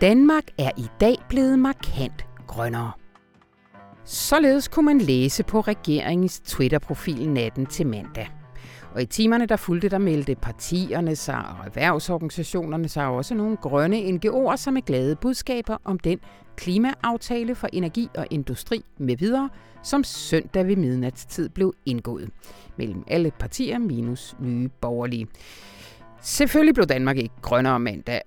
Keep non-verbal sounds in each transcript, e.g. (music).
Danmark er i dag blevet markant grønnere. Således kunne man læse på regeringens Twitter-profil natten til mandag. Og i timerne, der fulgte, der meldte partierne sig og erhvervsorganisationerne sig også nogle grønne NGO'er, som er glade budskaber om den klimaaftale for energi og industri med videre, som søndag ved midnatstid blev indgået mellem alle partier minus nye borgerlige. Selvfølgelig blev Danmark ikke grønnere mandag,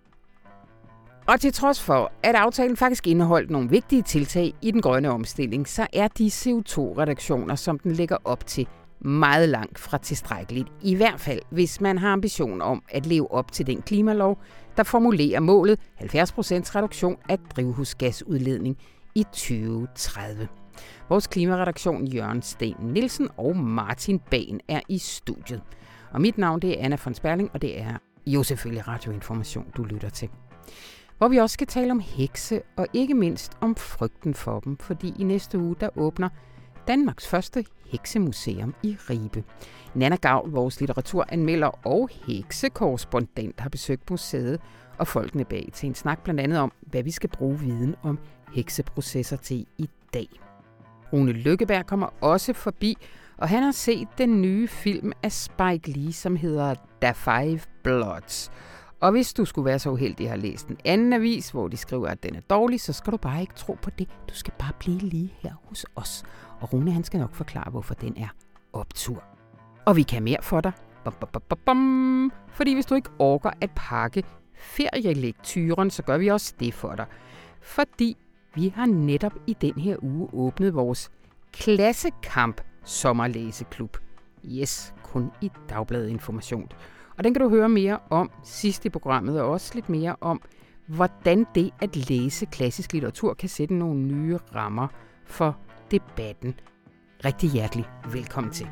og til trods for, at aftalen faktisk indeholdt nogle vigtige tiltag i den grønne omstilling, så er de CO2-reduktioner, som den lægger op til, meget langt fra tilstrækkeligt. I hvert fald, hvis man har ambition om at leve op til den klimalov, der formulerer målet 70% reduktion af drivhusgasudledning i 2030. Vores klimaredaktion Jørgen Sten Nielsen og Martin Bagen er i studiet. Og mit navn det er Anna von Sperling, og det er jo selvfølgelig radioinformation, du lytter til hvor vi også skal tale om hekse og ikke mindst om frygten for dem, fordi i næste uge der åbner Danmarks første heksemuseum i Ribe. Nana Gav, vores litteraturanmelder og heksekorrespondent, har besøgt museet og folkene bag til en snak blandt andet om, hvad vi skal bruge viden om hekseprocesser til i dag. Rune Lykkeberg kommer også forbi, og han har set den nye film af Spike Lee, som hedder The Five Bloods. Og hvis du skulle være så uheldig at have læst en anden avis, hvor de skriver, at den er dårlig, så skal du bare ikke tro på det. Du skal bare blive lige her hos os. Og Rune han skal nok forklare, hvorfor den er optur. Og vi kan mere for dig. Bum, bum, bum, bum. Fordi hvis du ikke orker at pakke ferielektyren, så gør vi også det for dig. Fordi vi har netop i den her uge åbnet vores klassekamp sommerlæseklub. Yes, kun i Dagbladet Information. Og den kan du høre mere om sidst i programmet, og også lidt mere om, hvordan det at læse klassisk litteratur kan sætte nogle nye rammer for debatten. Rigtig hjertelig velkommen til.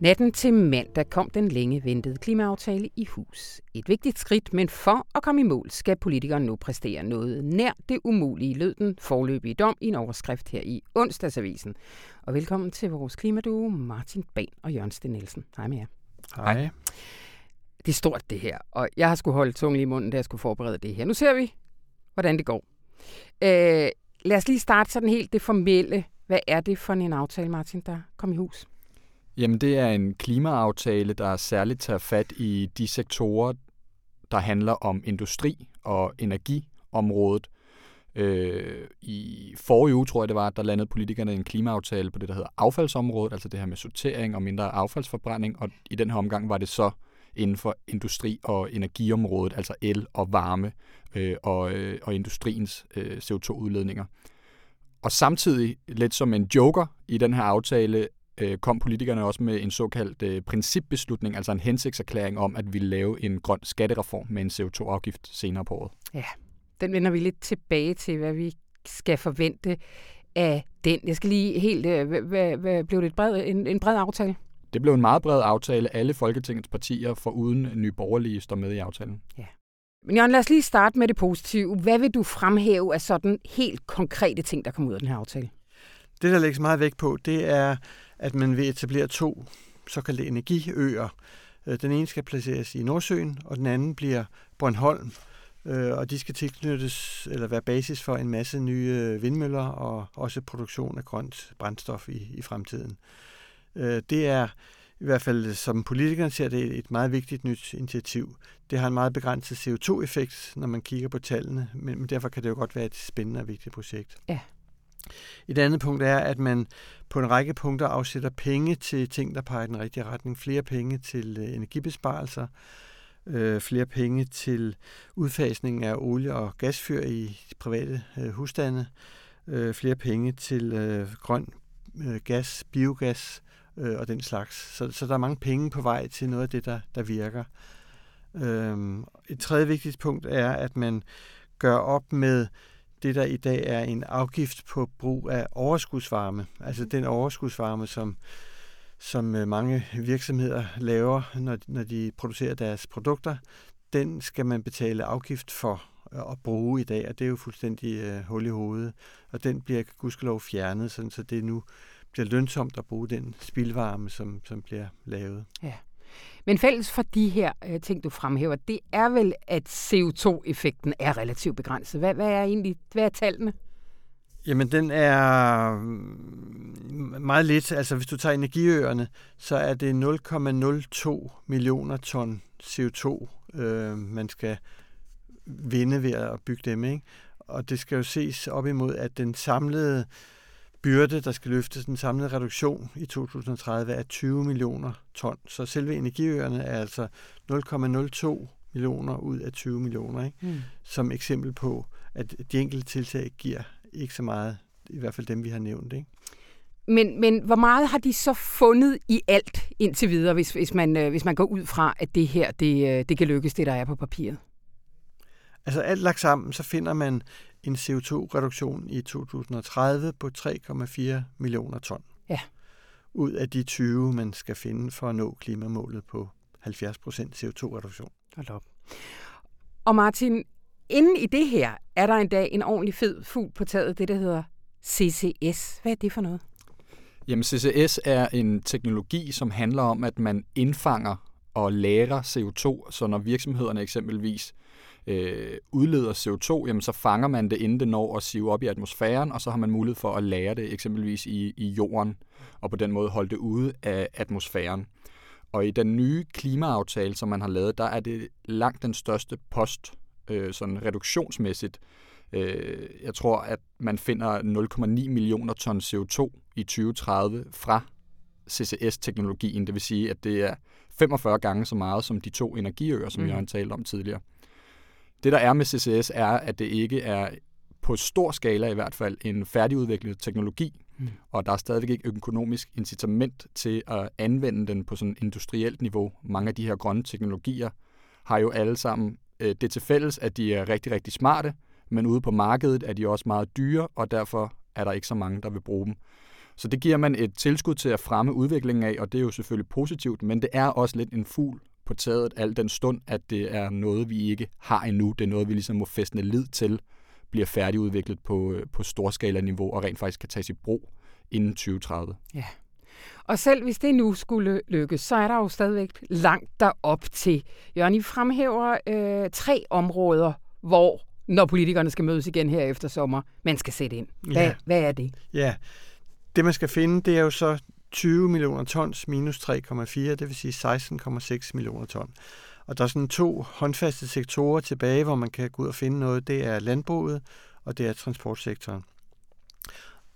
Natten til mandag kom den længe ventede klimaaftale i hus. Et vigtigt skridt, men for at komme i mål, skal politikerne nu præstere noget nær det umulige, lød den forløbige dom i en overskrift her i onsdagsavisen. Og velkommen til vores klimaduo, Martin Ban og Jørgen Sten Nielsen. Hej med jer. Hej. Det er stort det her, og jeg har skulle holde tungen i munden, da jeg skulle forberede det her. Nu ser vi, hvordan det går. Øh, lad os lige starte sådan helt det formelle. Hvad er det for en aftale, Martin, der kom i hus? Jamen, det er en klimaaftale, der særligt tager fat i de sektorer, der handler om industri og energiområdet. Øh, I forrige uge, tror jeg det var, der landede politikerne en klimaaftale på det, der hedder affaldsområdet, altså det her med sortering og mindre affaldsforbrænding, og i den her omgang var det så inden for industri- og energiområdet, altså el og varme øh, og, øh, og industriens øh, CO2-udledninger. Og samtidig, lidt som en joker i den her aftale, øh, kom politikerne også med en såkaldt øh, principbeslutning, altså en hensigtserklæring om, at vi lave en grøn skattereform med en CO2-afgift senere på året. Ja, den vender vi lidt tilbage til, hvad vi skal forvente af den. Jeg skal lige helt... Øh, hvad, hvad, blev det et bred, en, en bred aftale? Det blev en meget bred aftale. Alle Folketingets partier, for uden nye borgerlige, står med i aftalen. Ja. Men Jørgen, lad os lige starte med det positive. Hvad vil du fremhæve af sådan helt konkrete ting, der kommer ud af den her aftale? Det, der lægges meget vægt på, det er at man vil etablere to såkaldte energiøer. Øh, den ene skal placeres i Nordsøen, og den anden bliver Bornholm. Øh, og de skal tilknyttes eller være basis for en masse nye øh, vindmøller og også produktion af grønt brændstof i, i fremtiden. Det er i hvert fald som politikerne ser det et meget vigtigt nyt initiativ. Det har en meget begrænset CO2-effekt, når man kigger på tallene, men derfor kan det jo godt være et spændende og vigtigt projekt. Ja. Et andet punkt er, at man på en række punkter afsætter penge til ting, der peger i den rigtige retning. Flere penge til øh, energibesparelser, øh, flere penge til udfasning af olie- og gasfyr i de private øh, husstande, øh, flere penge til øh, grøn øh, gas, biogas øh, og den slags. Så, så der er mange penge på vej til noget af det, der, der virker. Øh, et tredje vigtigt punkt er, at man gør op med det, der i dag er en afgift på brug af overskudsvarme. Altså den overskudsvarme, som, som øh, mange virksomheder laver, når, når de producerer deres produkter, den skal man betale afgift for. at bruge i dag, og det er jo fuldstændig øh, hul i hovedet. Og den bliver gudskelov fjernet, sådan, så det nu bliver lønsomt at bruge den spildvarme, som, som bliver lavet. Ja. Men fælles for de her øh, ting, du fremhæver, det er vel, at CO2-effekten er relativt begrænset. Hvad, hvad er egentlig hvad er tallene? Jamen, den er mm, meget lidt. Altså, hvis du tager energiøerne, så er det 0,02 millioner ton CO2, øh, man skal vinde ved at bygge dem. Ikke? Og det skal jo ses op imod, at den samlede byrde, der skal løftes, den samlede reduktion i 2030 er 20 millioner ton. Så selve energiøerne er altså 0,02 millioner ud af 20 millioner, ikke? Mm. som eksempel på, at de enkelte tiltag giver ikke så meget, i hvert fald dem, vi har nævnt. Ikke? Men, men hvor meget har de så fundet i alt indtil videre, hvis, hvis, man, øh, hvis man går ud fra, at det her det, øh, det kan lykkes, det der er på papiret? Altså alt lagt sammen, så finder man en CO2-reduktion i 2030 på 3,4 millioner ton. Ja. Ud af de 20, man skal finde for at nå klimamålet på 70 procent CO2-reduktion. Hold op. Og Martin, inden i det her er der en dag en ordentlig fed fugl på taget, det der hedder CCS. Hvad er det for noget? Jamen CCS er en teknologi, som handler om, at man indfanger og lærer CO2, så når virksomhederne eksempelvis øh, udleder CO2, jamen så fanger man det, inden det når at sive op i atmosfæren, og så har man mulighed for at lære det eksempelvis i, i jorden, og på den måde holde det ude af atmosfæren. Og i den nye klimaaftale, som man har lavet, der er det langt den største post, øh, sådan reduktionsmæssigt. Øh, jeg tror, at man finder 0,9 millioner ton CO2 i 2030 fra CCS-teknologien. Det vil sige, at det er 45 gange så meget som de to energiøer, som mm. jeg har talt om tidligere. Det, der er med CCS, er, at det ikke er på stor skala i hvert fald en færdigudviklet teknologi, mm. og der er stadigvæk ikke økonomisk incitament til at anvende den på sådan industrielt niveau. Mange af de her grønne teknologier har jo alle sammen øh, det til fælles, at de er rigtig, rigtig smarte, men ude på markedet er de også meget dyre, og derfor er der ikke så mange, der vil bruge dem. Så det giver man et tilskud til at fremme udviklingen af, og det er jo selvfølgelig positivt, men det er også lidt en fugl på taget, al den stund, at det er noget, vi ikke har endnu. Det er noget, vi ligesom må fæstne lid til, bliver færdigudviklet på, øh, på storskala-niveau og rent faktisk kan tages i brug inden 2030. Ja. Og selv hvis det nu skulle lykkes, så er der jo stadigvæk langt derop til. Jørgen, I fremhæver øh, tre områder, hvor, når politikerne skal mødes igen her efter sommer, man skal sætte ind. Hvad, ja. hvad er det? Ja, det man skal finde, det er jo så 20 millioner tons minus 3,4, det vil sige 16,6 millioner ton. Og der er sådan to håndfaste sektorer tilbage, hvor man kan gå ud og finde noget. Det er landbruget, og det er transportsektoren.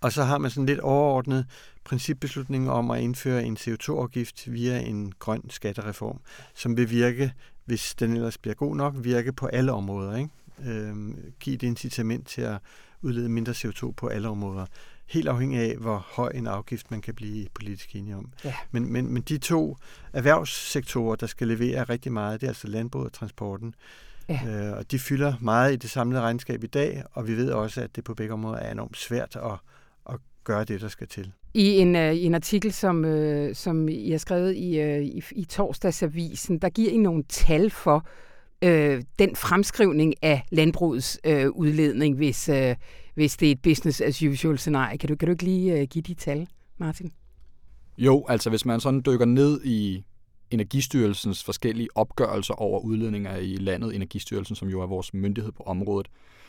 Og så har man sådan lidt overordnet principbeslutning om at indføre en CO2-afgift via en grøn skattereform, som vil virke, hvis den ellers bliver god nok, virke på alle områder. Ikke? Øhm, give et incitament til at udlede mindre CO2 på alle områder helt afhængig af, hvor høj en afgift man kan blive politisk enige om. Ja. Men, men, men de to erhvervssektorer, der skal levere rigtig meget, det er altså landbruget og transporten. Ja. Øh, og de fylder meget i det samlede regnskab i dag, og vi ved også, at det på begge områder er enormt svært at, at gøre det, der skal til. I en, uh, en artikel, som, uh, som I har skrevet i, uh, i, i torsdagsavisen, der giver I nogle tal for, øh, den fremskrivning af landbrugets øh, udledning, hvis, øh, hvis det er et business as usual scenarie. Kan du, kan du ikke lige øh, give de tal, Martin? Jo, altså hvis man sådan dykker ned i Energistyrelsens forskellige opgørelser over udledninger i landet, Energistyrelsen, som jo er vores myndighed på området,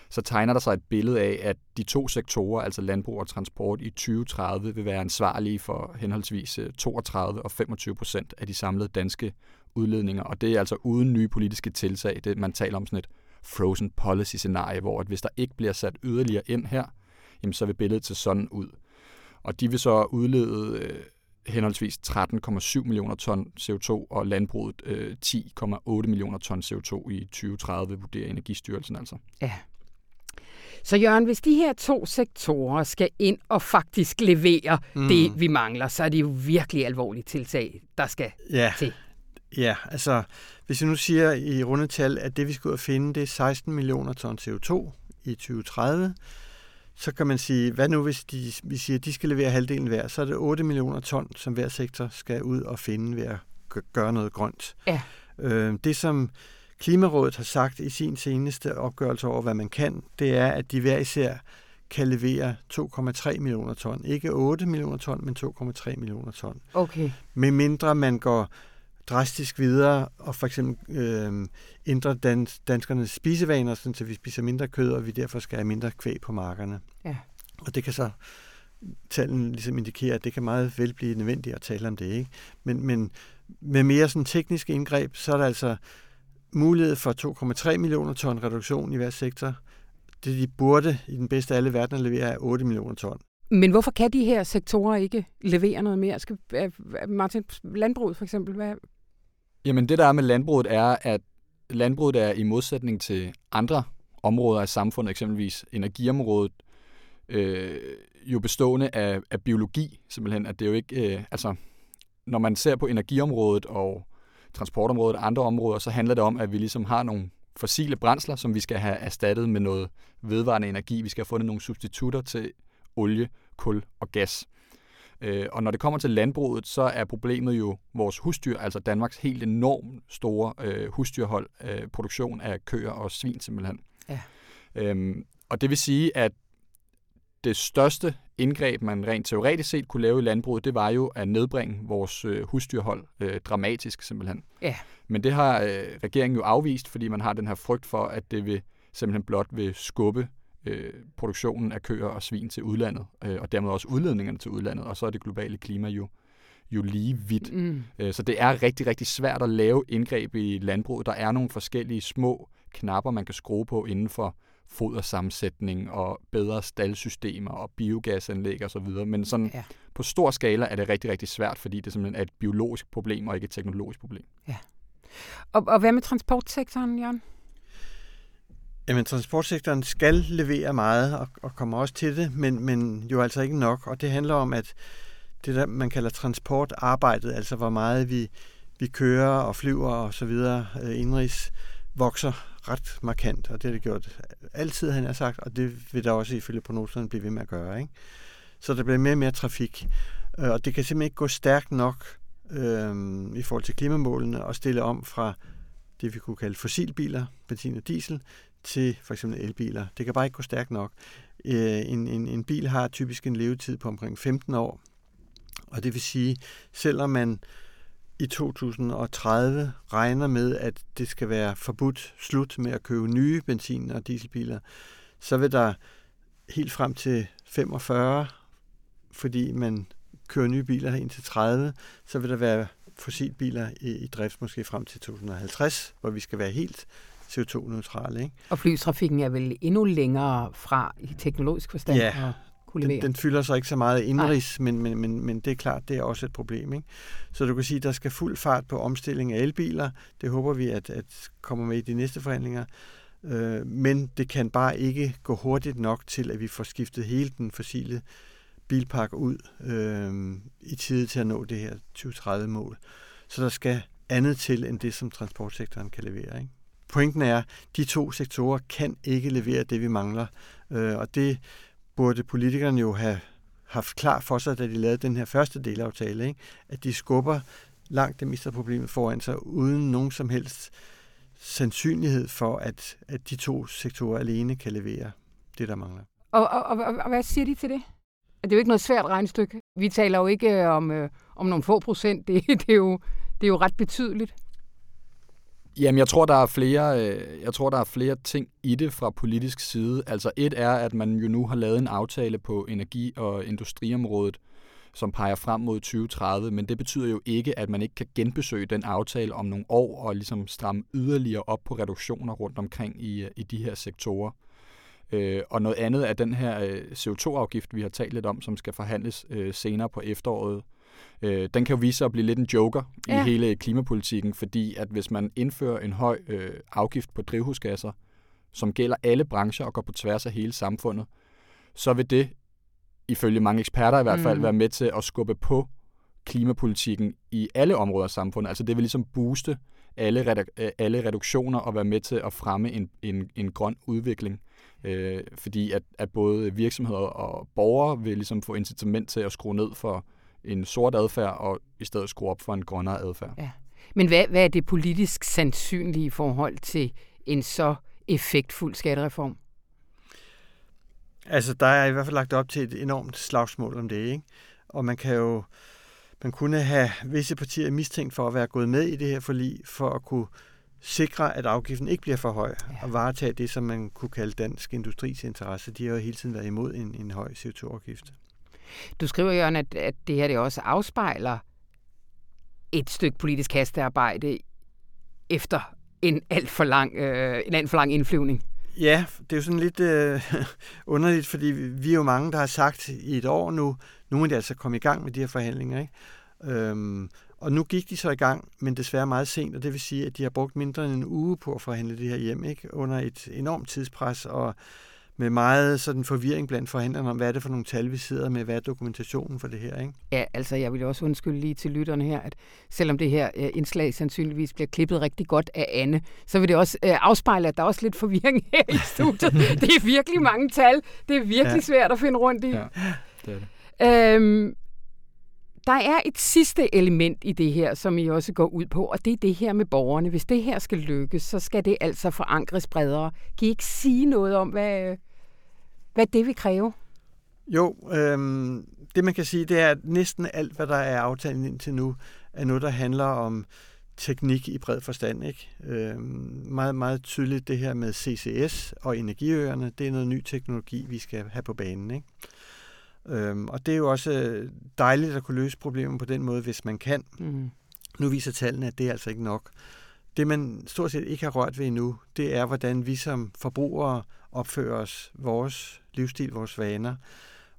så tegner der sig et billede af, at de to sektorer, altså landbrug og transport, i 2030 vil være ansvarlige for henholdsvis øh, 32 og 25 procent af de samlede danske udledninger, og det er altså uden nye politiske tiltag. Det, man taler om sådan et frozen policy-scenarie, hvor at hvis der ikke bliver sat yderligere ind her, jamen så vil billedet se sådan ud. Og de vil så udlede øh, henholdsvis 13,7 millioner ton CO2 og landbruget øh, 10,8 millioner ton CO2 i 2030, vurderer Energistyrelsen altså. Ja. Så Jørgen, hvis de her to sektorer skal ind og faktisk levere mm. det, vi mangler, så er det jo virkelig alvorligt tiltag, der skal ja. til. Ja, altså hvis jeg nu siger i rundetal, at det vi skal ud og finde, det er 16 millioner ton CO2 i 2030, så kan man sige, hvad nu hvis de, vi siger, at de skal levere halvdelen hver, så er det 8 millioner ton, som hver sektor skal ud og finde ved at gøre noget grønt. Ja. Øh, det som Klimarådet har sagt i sin seneste opgørelse over, hvad man kan, det er, at de hver især kan levere 2,3 millioner ton. Ikke 8 millioner ton, men 2,3 millioner ton. Okay. Med mindre man går drastisk videre og for eksempel øh, ændrer dans, danskernes spisevaner, så vi spiser mindre kød, og vi derfor skal have mindre kvæg på markerne. Ja. Og det kan så tallene ligesom indikerer, at det kan meget vel blive nødvendigt at tale om det. Ikke? Men, men med mere sådan tekniske indgreb, så er der altså mulighed for 2,3 millioner ton reduktion i hver sektor. Det de burde i den bedste af alle verdener levere er 8 millioner ton. Men hvorfor kan de her sektorer ikke levere noget mere? Skal, Martin, landbruget for eksempel, hvad? Jamen det der er med landbruget er, at landbruget er i modsætning til andre områder af samfundet, eksempelvis energiområdet, øh, jo bestående af, af biologi, simpelthen. At det er jo ikke, øh, altså, når man ser på energiområdet og transportområdet og andre områder, så handler det om, at vi ligesom har nogle fossile brændsler, som vi skal have erstattet med noget vedvarende energi. Vi skal have fundet nogle substitutter til olie, kul og gas. Øh, og når det kommer til landbruget, så er problemet jo vores husdyr, altså Danmarks helt enormt store øh, husdyrhold, øh, produktion af køer og svin simpelthen. Ja. Øhm, og det vil sige, at det største indgreb, man rent teoretisk set kunne lave i landbruget, det var jo at nedbringe vores øh, husdyrhold øh, dramatisk simpelthen. Ja. Men det har øh, regeringen jo afvist, fordi man har den her frygt for, at det vil simpelthen blot vil skubbe øh, produktionen af køer og svin til udlandet, øh, og dermed også udledningerne til udlandet, og så er det globale klima jo, jo lige vidt. Mm. Øh, så det er rigtig, rigtig svært at lave indgreb i landbruget. Der er nogle forskellige små knapper, man kan skrue på inden for fodersammensætning og bedre staldsystemer og biogasanlæg osv. Men sådan ja. på stor skala er det rigtig, rigtig svært, fordi det simpelthen er et biologisk problem og ikke et teknologisk problem. Ja. Og, og hvad med transportsektoren, Jørgen? Jamen, transportsektoren skal levere meget og, og kommer også til det, men, men jo altså ikke nok. Og det handler om, at det der, man kalder transportarbejdet, altså hvor meget vi, vi kører og flyver og så videre øh, indrigs, vokser ret markant, og det har det gjort altid, han har sagt, og det vil der også ifølge prognoserne blive ved med at gøre. Ikke? Så der bliver mere og mere trafik, øh, og det kan simpelthen ikke gå stærkt nok øh, i forhold til klimamålene og stille om fra det, vi kunne kalde fossilbiler, benzin og diesel, til for eksempel elbiler. Det kan bare ikke gå stærkt nok. Øh, en, en, en bil har typisk en levetid på omkring 15 år, og det vil sige, selvom man i 2030 regner med, at det skal være forbudt slut med at købe nye benzin- og dieselbiler, så vil der helt frem til 45, fordi man kører nye biler ind til 30, så vil der være fossilbiler i, i drift måske frem til 2050, hvor vi skal være helt CO2-neutrale. Ikke? Og flytrafikken er vel endnu længere fra i teknologisk forstand? Ja, kunne. Den, den fylder så ikke så meget indrigs, men, men, men, men det er klart, det er også et problem. Ikke? Så du kan sige, at der skal fuld fart på omstilling af elbiler. Det håber vi, at, at kommer med i de næste forhandlinger. Øh, men det kan bare ikke gå hurtigt nok til, at vi får skiftet hele den fossile bilpark ud øh, i tide til at nå det her 2030-mål. Så der skal andet til, end det, som transportsektoren kan levere. Ikke? Pointen er, at de to sektorer kan ikke levere det, vi mangler. Øh, og det burde politikerne jo have haft klar for sig, da de lavede den her første delaftale, ikke? at de skubber langt det meste af problemet foran sig, uden nogen som helst sandsynlighed for, at, at de to sektorer alene kan levere det, der mangler. Og, og, og, og hvad siger de til det? Det er jo ikke noget svært regnestykke. Vi taler jo ikke øh, om, øh, om nogle få procent. Det, (laughs) det, er jo, det er jo ret betydeligt. Jamen, jeg tror, der er flere, øh, jeg tror, der er flere ting i det fra politisk side. Altså et er, at man jo nu har lavet en aftale på energi- og industriområdet, som peger frem mod 2030, men det betyder jo ikke, at man ikke kan genbesøge den aftale om nogle år og ligesom stramme yderligere op på reduktioner rundt omkring i, øh, i de her sektorer. Øh, og noget andet er den her øh, CO2-afgift, vi har talt lidt om, som skal forhandles øh, senere på efteråret, øh, den kan jo vise sig at blive lidt en joker ja. i hele klimapolitikken, fordi at hvis man indfører en høj øh, afgift på drivhusgasser, som gælder alle brancher og går på tværs af hele samfundet, så vil det, ifølge mange eksperter i hvert fald, mm. være med til at skubbe på klimapolitikken i alle områder af samfundet. Altså det vil ligesom booste alle, redu- øh, alle reduktioner og være med til at fremme en, en, en grøn udvikling. Øh, fordi at, at både virksomheder og borgere vil ligesom få incitament til at skrue ned for en sort adfærd, og i stedet skrue op for en grønnere adfærd. Ja. Men hvad, hvad er det politisk sandsynlige i forhold til en så effektfuld skattereform? Altså, der er i hvert fald lagt op til et enormt slagsmål om det, ikke? Og man kan jo, man kunne have visse partier mistænkt for at være gået med i det her forlig, for at kunne sikre, at afgiften ikke bliver for høj, ja. og varetage det, som man kunne kalde dansk industris interesse. De har jo hele tiden været imod en, en høj CO2-afgift. Du skriver, Jørgen, at, at det her det også afspejler et stykke politisk hastearbejde efter en alt for lang, øh, en alt for lang indflyvning. Ja, det er jo sådan lidt øh, (laughs) underligt, fordi vi er jo mange, der har sagt i et år nu, nu må de altså komme i gang med de her forhandlinger. Ikke? Øhm, og nu gik de så i gang, men desværre meget sent, og det vil sige, at de har brugt mindre end en uge på at forhandle det her hjem, ikke? under et enormt tidspres, og med meget sådan forvirring blandt forhandlerne om, hvad er det for nogle tal, vi sidder med, hvad er dokumentationen for det her, ikke? Ja, altså jeg vil også undskylde lige til lytterne her, at selvom det her uh, indslag sandsynligvis bliver klippet rigtig godt af Anne, så vil det også uh, afspejle, at der er også lidt forvirring (laughs) her i studiet. det er virkelig mange tal. Det er virkelig ja. svært at finde rundt i. Ja, det er det. Øhm, der er et sidste element i det her, som I også går ud på, og det er det her med borgerne. Hvis det her skal lykkes, så skal det altså forankres bredere. Kan I ikke sige noget om, hvad, hvad det vil kræve? Jo, øhm, det man kan sige, det er, at næsten alt, hvad der er aftalt indtil nu, er noget, der handler om teknik i bred forstand. Ikke? Øhm, meget, meget tydeligt det her med CCS og energiøerne, det er noget ny teknologi, vi skal have på banen. Ikke? Øhm, og det er jo også dejligt at kunne løse problemer på den måde, hvis man kan. Mm. Nu viser tallene, at det er altså ikke nok. Det, man stort set ikke har rørt ved endnu, det er, hvordan vi som forbrugere opfører os, vores livsstil, vores vaner,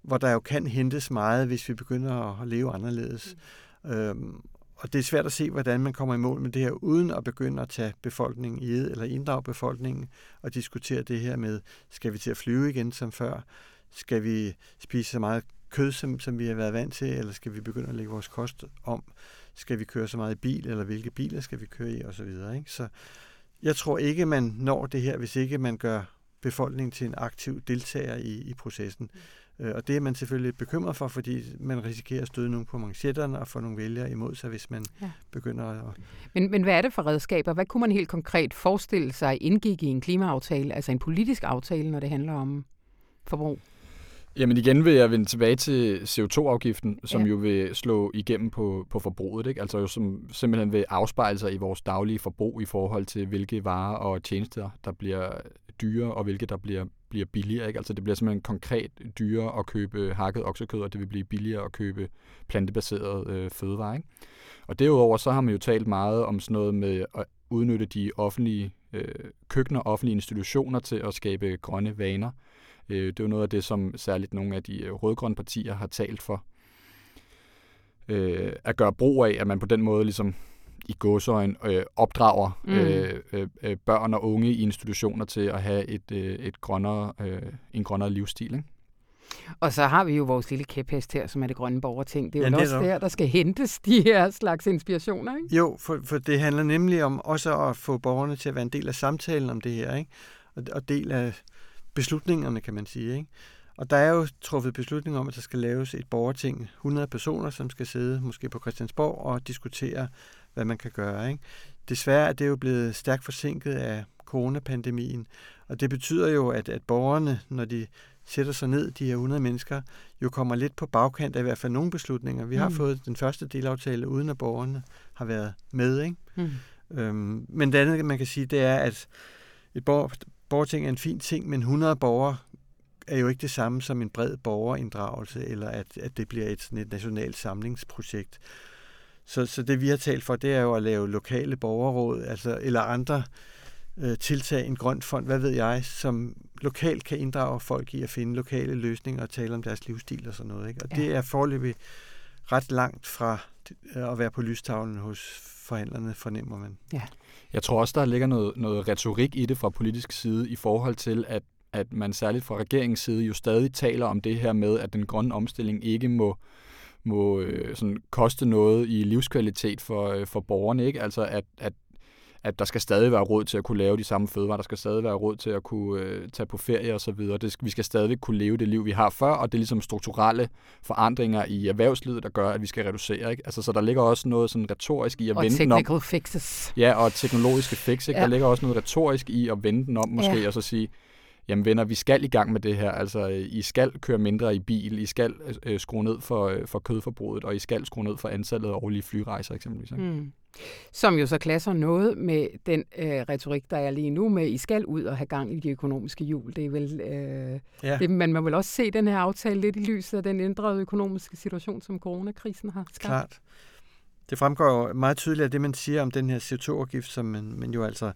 hvor der jo kan hentes meget, hvis vi begynder at leve anderledes. Mm. Øhm, og det er svært at se, hvordan man kommer i mål med det her, uden at begynde at tage befolkningen i eller inddrage befolkningen, og diskutere det her med, skal vi til at flyve igen som før? Skal vi spise så meget kød, som, som vi har været vant til, eller skal vi begynde at lægge vores kost om? Skal vi køre så meget i bil, eller hvilke biler skal vi køre i, osv. Ikke? Så jeg tror ikke, man når det her, hvis ikke man gør befolkningen til en aktiv deltager i, i processen. Mm. Og det er man selvfølgelig lidt bekymret for, fordi man risikerer at støde nogen på manchetterne og få nogle vælgere imod sig, hvis man ja. begynder at... Men, men hvad er det for redskaber? Hvad kunne man helt konkret forestille sig indgik i en klimaaftale, altså en politisk aftale, når det handler om forbrug? Jamen igen vil jeg vende tilbage til CO2-afgiften, som ja. jo vil slå igennem på, på forbruget, ikke? altså jo som simpelthen vil afspejle sig i vores daglige forbrug i forhold til, hvilke varer og tjenester, der bliver dyre, og hvilke der bliver, bliver billigere. Ikke? Altså det bliver simpelthen konkret dyrere at købe hakket oksekød, og det vil blive billigere at købe plantebaseret øh, fødevarer. Ikke? Og derudover så har man jo talt meget om sådan noget med at udnytte de offentlige øh, køkkener, offentlige institutioner til at skabe grønne vaner. Øh, det er jo noget af det, som særligt nogle af de øh, rødgrønne partier har talt for. Øh, at gøre brug af, at man på den måde ligesom i godsøjen øh, opdrager mm. øh, øh, øh, børn og unge i institutioner til at have et, øh, et grønnere, øh, en grønnere livsstil. Ikke? Og så har vi jo vores lille kæphest her, som er det grønne borgerting. Det er jo ja, også der, der skal hentes de her slags inspirationer, ikke? Jo, for, for det handler nemlig om også at få borgerne til at være en del af samtalen om det her, ikke? Og, og del af beslutningerne, kan man sige, ikke? Og der er jo truffet beslutning om, at der skal laves et borgerting, 100 personer, som skal sidde måske på Christiansborg og diskutere, hvad man kan gøre. Ikke? Desværre er det jo blevet stærkt forsinket af coronapandemien, og det betyder jo, at, at borgerne, når de sætter sig ned, de her 100 mennesker, jo kommer lidt på bagkant af i hvert fald nogle beslutninger. Vi har mm. fået den første delaftale, uden at borgerne har været med. Ikke? Mm. Øhm, men det andet, man kan sige, det er, at et borger, borgerting er en fin ting, men 100 borgere er jo ikke det samme som en bred borgerinddragelse, eller at, at det bliver et, sådan et nationalt samlingsprojekt. Så, så det vi har talt for, det er jo at lave lokale borgerråd, altså, eller andre øh, tiltag, en grøn fond, hvad ved jeg, som lokalt kan inddrage folk i at finde lokale løsninger og tale om deres livsstil og sådan noget. Ikke? Og ja. det er forløbig ret langt fra at være på lystavlen hos forhandlerne, fornemmer man. Ja. Jeg tror også, der ligger noget, noget retorik i det fra politisk side i forhold til, at, at man særligt fra regeringens side jo stadig taler om det her med, at den grønne omstilling ikke må, må øh, sådan koste noget i livskvalitet for, øh, for borgerne. Ikke? Altså at, at, at der skal stadig være råd til at kunne lave de samme fødevarer, der skal stadig være råd til at kunne øh, tage på ferie osv. Vi skal stadig kunne leve det liv, vi har før, og det er ligesom strukturelle forandringer i erhvervslivet, der gør, at vi skal reducere. Ikke? Altså, så der ligger også noget sådan retorisk i at og vende den om. fixes. Ja, og teknologiske fix. Ikke? Ja. Der ligger også noget retorisk i at vende den om måske, Ja. og så sige, jamen venner, vi skal i gang med det her. Altså, øh, I skal køre mindre i bil, I skal øh, skrue ned for, øh, for kødforbruget, og I skal skrue ned for antallet af årlige flyrejser eksempelvis. Ikke? Mm. Som jo så klasser noget med den øh, retorik, der er lige nu med, I skal ud og have gang i de økonomiske hjul. Det er vel, øh, Ja. det, man må vel også se den her aftale lidt i lyset af den ændrede økonomiske situation, som coronakrisen har skabt. Klart. Det fremgår jo meget tydeligt af det, man siger om den her CO2-afgift, som man, man jo altså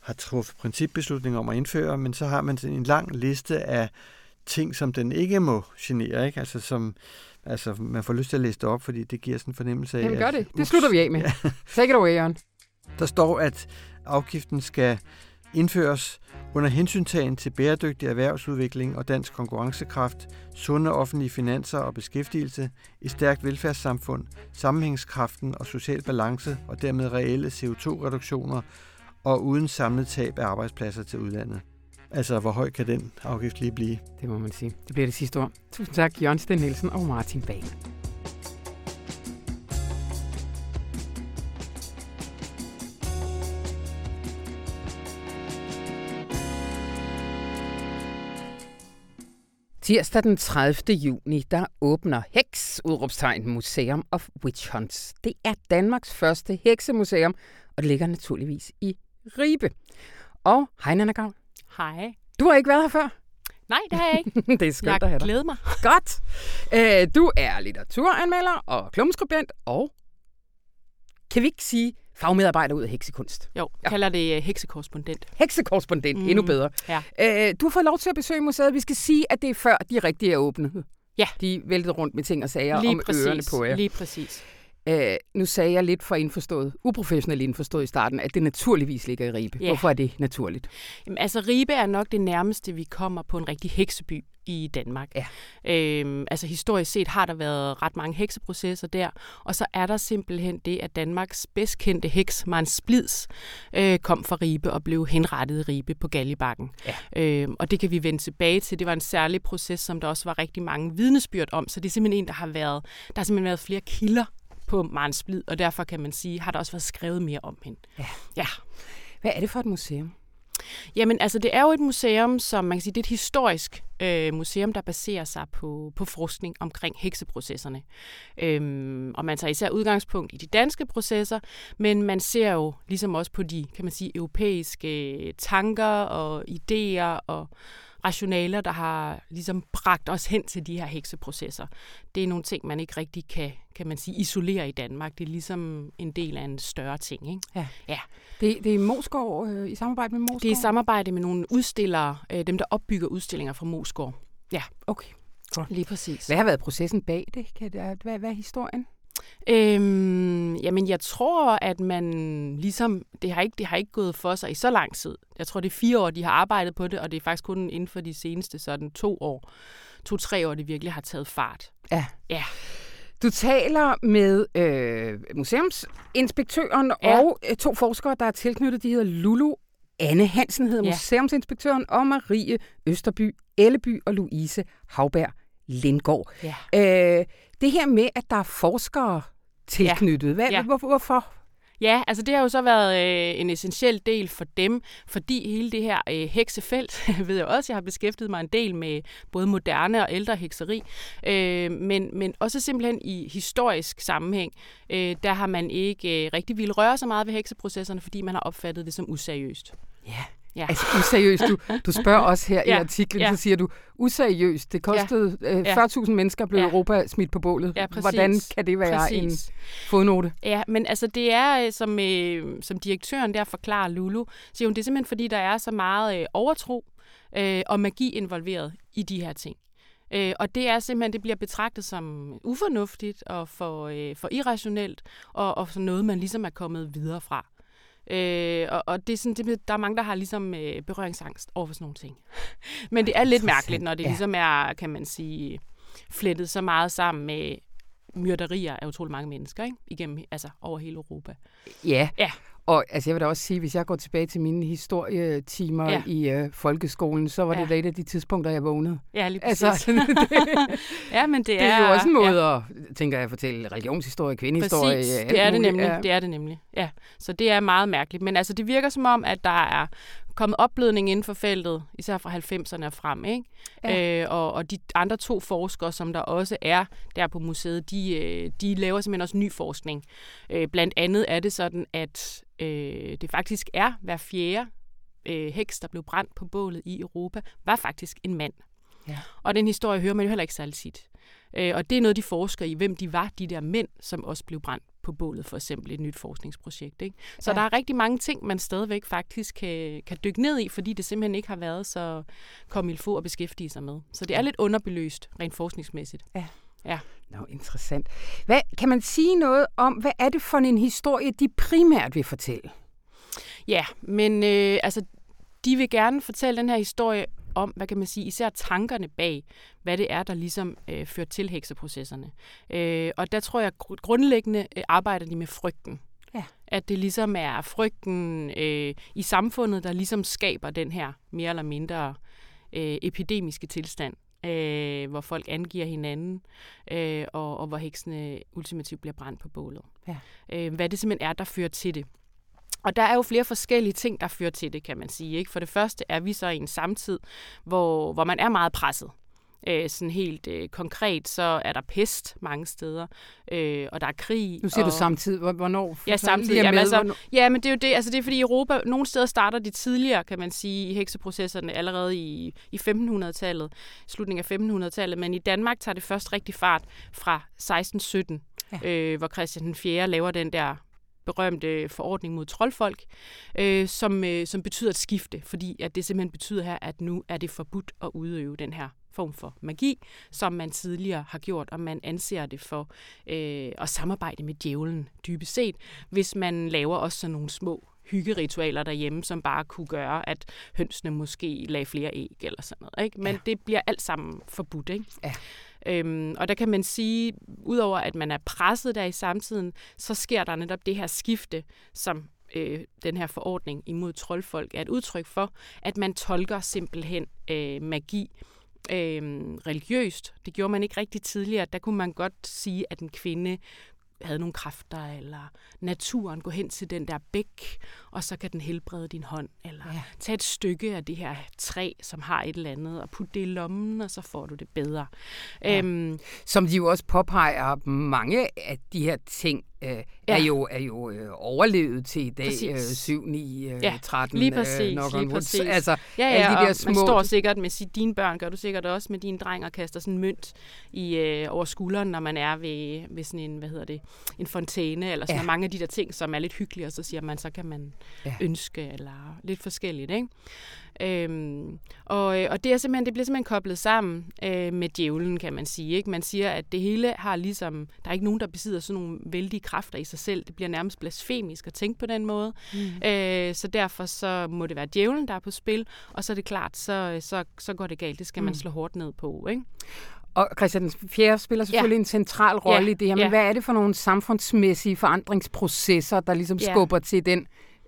har truffet principbeslutning om at indføre, men så har man en lang liste af ting, som den ikke må genere, ikke? Altså, som, altså man får lyst til at læse det op, fordi det giver sådan en fornemmelse af... Jamen gør at, det. Det ups, slutter vi af med. Take it away, Jørgen. Der står, at afgiften skal indføres under hensyntagen til bæredygtig erhvervsudvikling og dansk konkurrencekraft, sunde offentlige finanser og beskæftigelse, et stærkt velfærdssamfund, sammenhængskraften og social balance og dermed reelle CO2-reduktioner og uden samlet tab af arbejdspladser til udlandet. Altså, hvor høj kan den afgift lige blive? Det må man sige. Det bliver det sidste ord. Tusind tak, Jørgen Sten Nielsen og Martin Bane. Tirsdag den 30. juni, der åbner Heks udråbstegn Museum of Witch Hunts. Det er Danmarks første heksemuseum, og det ligger naturligvis i Ribe. Og hej, Nana Gavl. Hej. Du har ikke været her før. Nej, det har jeg ikke. (laughs) det er skønt Jeg at have dig. glæder mig. (laughs) Godt. Øh, du er litteraturanmelder og klummeskribent og, kan vi ikke sige, fagmedarbejder ud af heksekunst. Jo, jeg kalder det øh, heksekorrespondent. Heksekorrespondent, mm. Endnu bedre. Ja. Øh, du har fået lov til at besøge museet. Vi skal sige, at det er før de rigtige er åbne. Ja. De væltede rundt med ting og sager Lige om præcis. ørerne på jer. Lige præcis. Øh, nu sagde jeg lidt for indforstået, uprofessionelt indforstået i starten, at det naturligvis ligger i Ribe. Ja. Hvorfor er det naturligt? Jamen, altså, Ribe er nok det nærmeste, vi kommer på en rigtig hekseby i Danmark. Ja. Øhm, altså historisk set har der været ret mange hekseprocesser der, og så er der simpelthen det, at Danmarks bedst kendte heks, Maren Splids, øh, kom fra Ribe og blev henrettet i Ribe på Galjebakken. Ja. Øhm, og det kan vi vende tilbage til. Det var en særlig proces, som der også var rigtig mange vidnesbyrd om, så det er simpelthen en, der har været, der har simpelthen været flere kilder på Maren Splid, og derfor kan man sige, har der også været skrevet mere om hende. Ja. ja. Hvad er det for et museum? Jamen, altså, det er jo et museum, som man kan sige, det er et historisk øh, museum, der baserer sig på, på forskning omkring hekseprocesserne. Øhm, og man tager især udgangspunkt i de danske processer, men man ser jo ligesom også på de, kan man sige, europæiske tanker og idéer og rationaler, der har ligesom bragt os hen til de her hekseprocesser. Det er nogle ting, man ikke rigtig kan, kan man sige, isolere i Danmark. Det er ligesom en del af en større ting, ikke? Ja. Ja. Det, det er Moskov, øh, i samarbejde med Moskov? Det er i samarbejde med nogle udstillere, øh, dem der opbygger udstillinger fra Moskov. Ja, Okay. lige præcis. Hvad har været processen bag det? Kan det hvad, hvad er historien? Øhm, jamen, jeg tror, at man ligesom, det har, ikke, det har ikke gået for sig i så lang tid. Jeg tror, det er fire år, de har arbejdet på det, og det er faktisk kun inden for de seneste sådan to år, to-tre år, det virkelig har taget fart. Ja. Ja. Du taler med øh, museumsinspektøren Ja. og øh, to forskere, der er tilknyttet. De hedder Lulu Anne Hansen, hedder Ja. museumsinspektøren, og Marie Østerby, Elleby og Louise Havberg Lindgaard. Ja. Øh, det her med, at der er forskere tilknyttet, hvad, Ja. hvor, hvorfor? Ja, altså det har jo så været øh, en essentiel del for dem, fordi hele det her øh, heksefelt, (laughs) ved jeg også, jeg har beskæftiget mig en del med både moderne og ældre hekseri, øh, men, men også simpelthen i historisk sammenhæng, øh, der har man ikke øh, rigtig ville røre så meget ved hekseprocesserne, fordi man har opfattet det som useriøst. Ja. Ja. Altså useriøst, du, du spørger (laughs) os her ja. i artiklen, ja. så siger du, useriøst, det kostede ja. øh, Ja. 40.000 mennesker blev Ja. Europa smidt på bålet. Ja, præcis. Hvordan kan det være Præcis. en fodnote? Ja, men altså det er, øh, som, øh, som direktøren der forklarer Lulu, siger hun, det er simpelthen fordi, der er så meget øh, overtro øh, og magi involveret i de her ting. Øh, og det er simpelthen, det bliver betragtet som ufornuftigt og for, øh, for irrationelt, og, og for noget, man ligesom er kommet videre fra. Øh, og, og det er sådan, det, der er mange, der har ligesom øh, berøringsangst over for sådan nogle ting. (laughs) Men det er lidt mærkeligt, når det Ja. ligesom er, kan man sige, flettet så meget sammen med myrderier af utrolig mange mennesker, ikke? Igennem, altså over hele Europa. Ja. Ja. Og altså, jeg vil da også sige, hvis jeg går tilbage til mine historietimer ja. Ja. i øh, folkeskolen, så var det Ja. da et af de tidspunkter, jeg vågnede. Ja, lige præcis. Altså, (laughs) det, ja, men det, (laughs) det er jo også en ja, måde at, tænker jeg, at fortælle religionshistorie, kvindehistorie. Præcis, det er det muligt. nemlig. Ja. Det er det nemlig. Ja, så det er meget mærkeligt. Men altså, det virker som om, at der er kommet opblødning inden for feltet, især fra 90'erne og frem. Ikke? Ja. Øh, og, og de andre to forskere, som der også er der på museet, de, øh, de laver simpelthen også ny forskning. Øh, blandt andet er det sådan, at øh, det faktisk er hver fjerde øh, heks, der blev brændt på bålet i Europa, var faktisk en mand. Ja. Og den historie hører man jo heller ikke særlig tit. Øh, og det er noget, de forsker i, hvem de var, de der mænd, som også blev brændt på bålet, for eksempel et nyt forskningsprojekt. Ikke? Så Ja. ja. der er rigtig mange ting, man stadigvæk faktisk kan, kan dykke ned i, fordi det simpelthen ikke har været så kom få at beskæftige sig med. Så det er lidt underbelyst, rent forskningsmæssigt. Nå, interessant. Hvad, kan man sige noget om, hvad er det for en historie, de primært vil fortælle? Ja, men øh, altså, de vil gerne fortælle den her historie om, hvad kan man sige, især tankerne bag, hvad det er, der ligesom øh, fører til hekseprocesserne. Øh, og der tror jeg gr- grundlæggende øh, arbejder de med frygten. Ja. At det ligesom er frygten øh, i samfundet, der ligesom skaber den her mere eller mindre øh, epidemiske tilstand, øh, hvor folk angiver hinanden, øh, og, og hvor heksene ultimativt bliver brændt på bålet. Ja. Øh, hvad det simpelthen er, der fører til det. Og der er jo flere forskellige ting, der fører til det, kan man sige. Ikke? For det første er vi så i en samtid, hvor, hvor man er meget presset. Øh, sådan helt øh, konkret, så er der pest mange steder, øh, og der er krig. Nu siger og... du samtidig. Hvor- Hvornår? Ja, samtidig. Jamen, med, altså, hvornår- Ja, men det er jo det. Altså, det er fordi i Europa, nogle steder starter de tidligere, kan man sige, i hekseprocesserne allerede i, i 1500-tallet, slutningen af 1500-tallet, men i Danmark tager det først rigtig fart fra 1617, Ja. ja. øh, hvor Christian den 4. laver den der berømte forordning mod troldfolk, øh, som, øh, som betyder et skifte, fordi at det simpelthen betyder her, at nu er det forbudt at udøve den her form for magi, som man tidligere har gjort, og man anser det for øh, at samarbejde med djævlen dybest set, hvis man laver også sådan nogle små hyggeritualer derhjemme, som bare kunne gøre, at hønsene måske lagde flere æg eller sådan noget. Ikke? Men ja. det bliver alt sammen forbudt. Ikke? Ja. Øhm, og der kan man sige, udover at man er presset der i samtiden, så sker der netop det her skifte, som øh, den her forordning imod troldfolk er et udtryk for, at man tolker simpelthen øh, magi øh, religiøst. Det gjorde man ikke rigtig tidligere. Der kunne man godt sige, at en kvinde havde nogle kræfter, eller naturen gå hen til den der bæk, og så kan den helbrede din hånd, eller Ja. tage et stykke af det her træ, som har et eller andet, og putte det i lommen, og så får du det bedre. Ja. Øhm, Som de jo også påpeger, mange af de her ting øh, ja. er jo, er jo øh, overlevet til i dag, øh, 7, 9, øh, Ja, 13, lige præcis, øh, on lige præcis. Altså, Ja, ja, de der små- man står sikkert med sit, dine børn, gør du sikkert også med dine dreng og kaster sådan en mønt i, øh, over skulderen, når man er ved, ved sådan en, hvad hedder det, en fontæne, eller sådan Ja. mange af de der ting, som er lidt hyggelige, og så siger man, så kan man Ja. ja. ønske, eller lidt forskelligt, ikke? Øhm, og, øh, og det, er simpelthen, det bliver simpelthen koblet sammen øh, med djævlen, kan man sige. Ikke? Man siger, at det hele har ligesom... Der er ikke nogen, der besidder sådan nogle vældige kræfter i sig selv. Det bliver nærmest blasfemisk at tænke på den måde. Mm. Øh, så derfor så må det være djævlen, der er på spil. Og så er det klart, så, så, så går det galt. Det skal man Mm. slå hårdt ned på. Ikke? Og Christian den 4. spiller selvfølgelig ja. en central rolle Ja, i det her, men ja. hvad er det for nogle samfundsmæssige forandringsprocesser, der ligesom Ja. skubber til den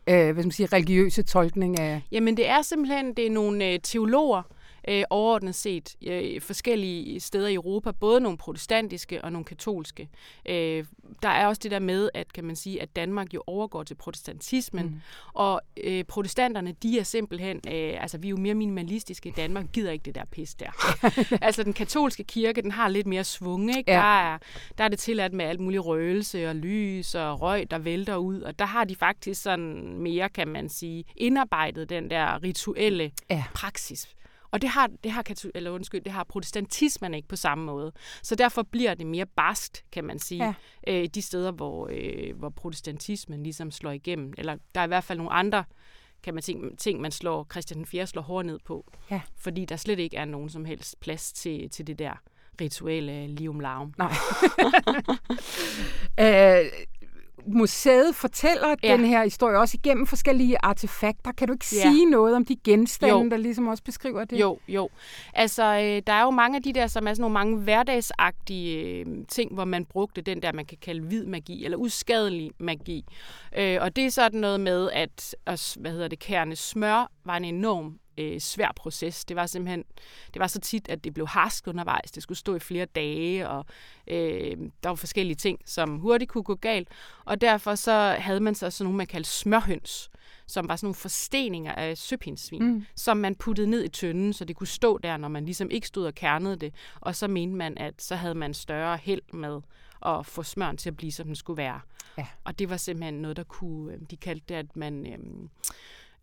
øh, hvad skal man sige, religiøse tolkning af... Jamen det er simpelthen det er nogle øh, teologer, øh, overordnet set øh, forskellige steder i Europa, både nogle protestantiske og nogle katolske. Øh, der er også det der med, at kan man sige, at Danmark jo overgår til protestantismen, mm. og øh, protestanterne, de er simpelthen, øh, altså vi er jo mere minimalistiske i Danmark, gider ikke det der pis der. (laughs) altså den katolske kirke, den har lidt mere svung, ikke? Ja. Der, er, der er det tilladt med alt muligt røgelse og lys og røg, der vælter ud, og der har de faktisk sådan mere, kan man sige, indarbejdet den der rituelle Ja. praksis. Og det har, det har, katol- eller undskyld, det har protestantismen ikke på samme måde. Så derfor bliver det mere barskt, kan man sige, Ja. øh, de steder, hvor, øh, hvor protestantismen ligesom slår igennem. Eller der er i hvert fald nogle andre kan man ting, ting, man slår, Christian den 4. slår hårdt ned på. Ja. Fordi der slet ikke er nogen som helst plads til, til det der rituelle lium laum. Nej. (laughs) øh, museet fortæller ja. Den her historie også igennem forskellige artefakter. Kan du ikke Ja. sige noget om de genstande, Jo. der ligesom også beskriver det? Jo, jo. Altså, øh, der er jo mange af de der, som er sådan nogle mange hverdagsagtige øh, ting, hvor man brugte den der, man kan kalde hvid magi, eller uskadelig magi. Øh, og det er sådan noget med, at, at hvad hedder det, kærne smør var en enorm øh, svær proces. Det var simpelthen, det var så tit, at det blev harsk undervejs. Det skulle stå i flere dage, og øh, der var forskellige ting, som hurtigt kunne gå galt. Og derfor så havde man så sådan nogle, man kaldte smørhøns, som var sådan nogle forsteninger af søpindsvin, mm. som man puttede ned i tønden, så det kunne stå der, når man ligesom ikke stod og kernede det. Og så mente man, at så havde man større held med at få smøren til at blive, som den skulle være. Ja. Og det var simpelthen noget, der kunne, øh, de kaldte det, at man... Øhm,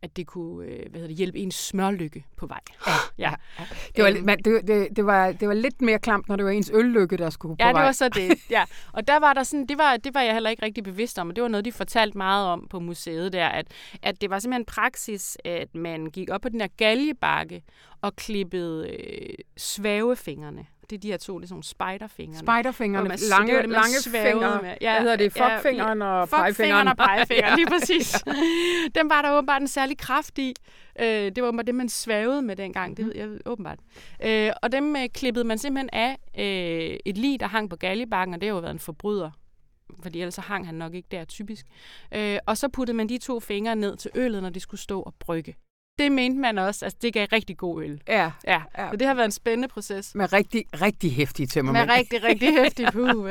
at det kunne øh, hvad hedder det, hjælpe en smørlykke på vej. Ja, ja. Det var, Øhm. man, det, det, det, var, det var lidt mere klamt, når det var ens øllykke, der skulle på Ja, vej. det var så det. Ja. Og der var der sådan, det var, det var jeg heller ikke rigtig bevidst om, og det var noget, de fortalte meget om på museet der, at, at det var simpelthen praksis, at man gik op på den der galjebakke og klippede øh, svævefingrene. Det er de her to, det er sådan nogle spiderfingrene. Spiderfingrene, man- lange, det lange fingre. med. Ja, Hvad hedder det? ja, Fuckfingeren og Fuckfingeren pegefingeren. og pegefingeren, (laughs) lige præcis. (laughs) Den var der åbenbart en særlig kraft i. Øh, det var åbenbart det, man svævede med dengang. Det ved jeg åbenbart. Øh, og dem øh, klippede man simpelthen af øh, et lig, der hang på galjebakken, og det har jo været en forbryder. Fordi ellers så hang han nok ikke der typisk. Øh, og så puttede man de to fingre ned til øllet, når det skulle stå og brygge. Det mente man også, altså det gav rigtig god øl. Ja, Ja, Ja. så det har været en spændende proces. med rigtig, rigtig hæftige tømmermænd. Med rigtig, rigtig hæftig (laughs) puh.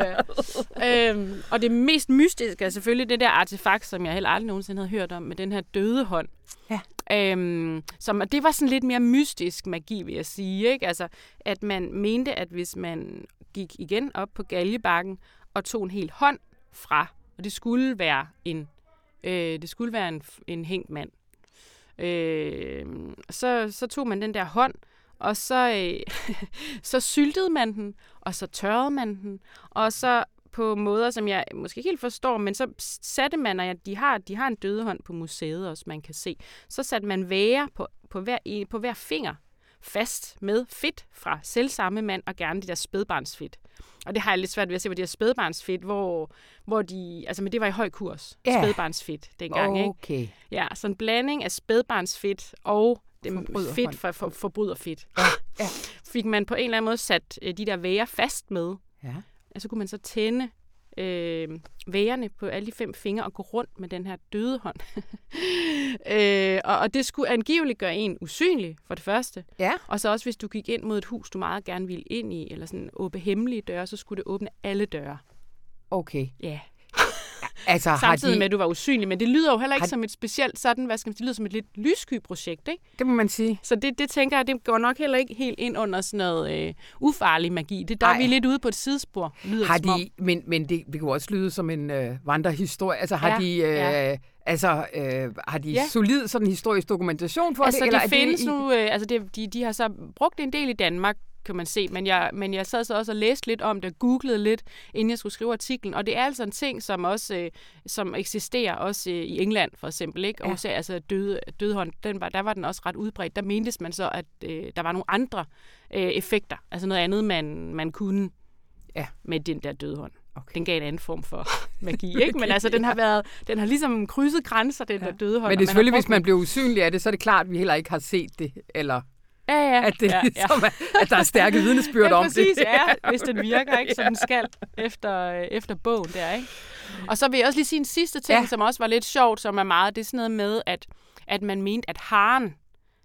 Ja. øhm, og det mest mystiske er selvfølgelig det der artefakt, som jeg heller aldrig nogensinde havde hørt om, med den her døde hånd. Ja. Øhm, som, og det var sådan lidt mere mystisk magi, vil jeg sige. Ikke? Altså, at man mente, at hvis man gik igen op på galjebakken og tog en hel hånd fra, og det skulle være en, øh, det skulle være en, en hængt mand, øh, så, så tog man den der hånd, og så, øh, (laughs) så syltede man den, og så tørrede man den, og så på måder, som jeg måske ikke helt forstår, men så satte man, og de har, de har en dødehånd på museet også, man kan se, så satte man væger på, på, hver, på hver finger fast med fedt fra selv samme mand, og gerne det der spædbarnsfedt. Og det har jeg lidt svært ved at se, hvor det er spædbarnsfedt, hvor, hvor de, altså men det var i høj kurs, Ja. spædbarnsfedt dengang, ikke? Okay. Ja, så en blanding af spædbarnsfedt og det fedt fra for, forbryderfedt. ja. Fik man på en eller anden måde sat øh, de der væger fast med, Ja. og så kunne man så tænde øh, vægerne på alle de fem fingre og gå rundt med den her døde hånd. (laughs) øh, og, og det skulle angiveligt gøre en usynlig, for det første. Ja. Og så også, hvis du gik ind mod et hus, du meget gerne ville ind i, eller sådan åbne hemmelige døre, så skulle det åbne alle døre. Okay. Ja. Altså, Samtidig de, med, at du var usynlig. Men det lyder jo heller ikke Har- som et specielt sådan, hvad skal man sige, det lyder som et lidt lyssky projekt, ikke? det må man sige. Så det, det tænker jeg, det går nok heller ikke helt ind under sådan noget øh, ufarlig magi. Det, der Ej. er vi lidt ude på et sidespor, lyder Har det de, men, men det, det kan jo også lyde som en øh, vandrehistorie. Altså, har Ja, de, øh, ja. altså, øh, har de Ja. solid sådan historisk dokumentation for Altså, det? det, er findes i- nu, øh, altså det, de, de har så brugt det en del i Danmark, kan man se, men jeg, men jeg sad så også og læste lidt om det, googlede lidt, inden jeg skulle skrive artiklen, og det er altså en ting, som også øh, som eksisterer også øh, i England, for eksempel, ikke? Og Ja. ja. altså døde, dødehånd, den var, der var den også ret udbredt. Der mentes man så, at øh, der var nogle andre øh, effekter, altså noget andet, man, man kunne Ja. med den der dødehånd. Okay. Den gav en anden form for (laughs) magi, (laughs) ikke? Men altså, den har været, den har ligesom krydset grænser, den ja. der dødehånd. Men og det er selvfølgelig, hvis man bliver usynlig af det, så er det klart, at vi heller ikke har set det, eller Ja, ja. at, det, ja, ja. Som er, at der er stærke vidnesbyrd (laughs) ja, om præcis, det. ja, hvis den virker, ikke, som den skal efter, øh, efter bogen der, ikke? Og så vil jeg også lige sige en sidste ting, Ja. som også var lidt sjovt, som er meget, det er sådan noget med, at, at man mente, at haren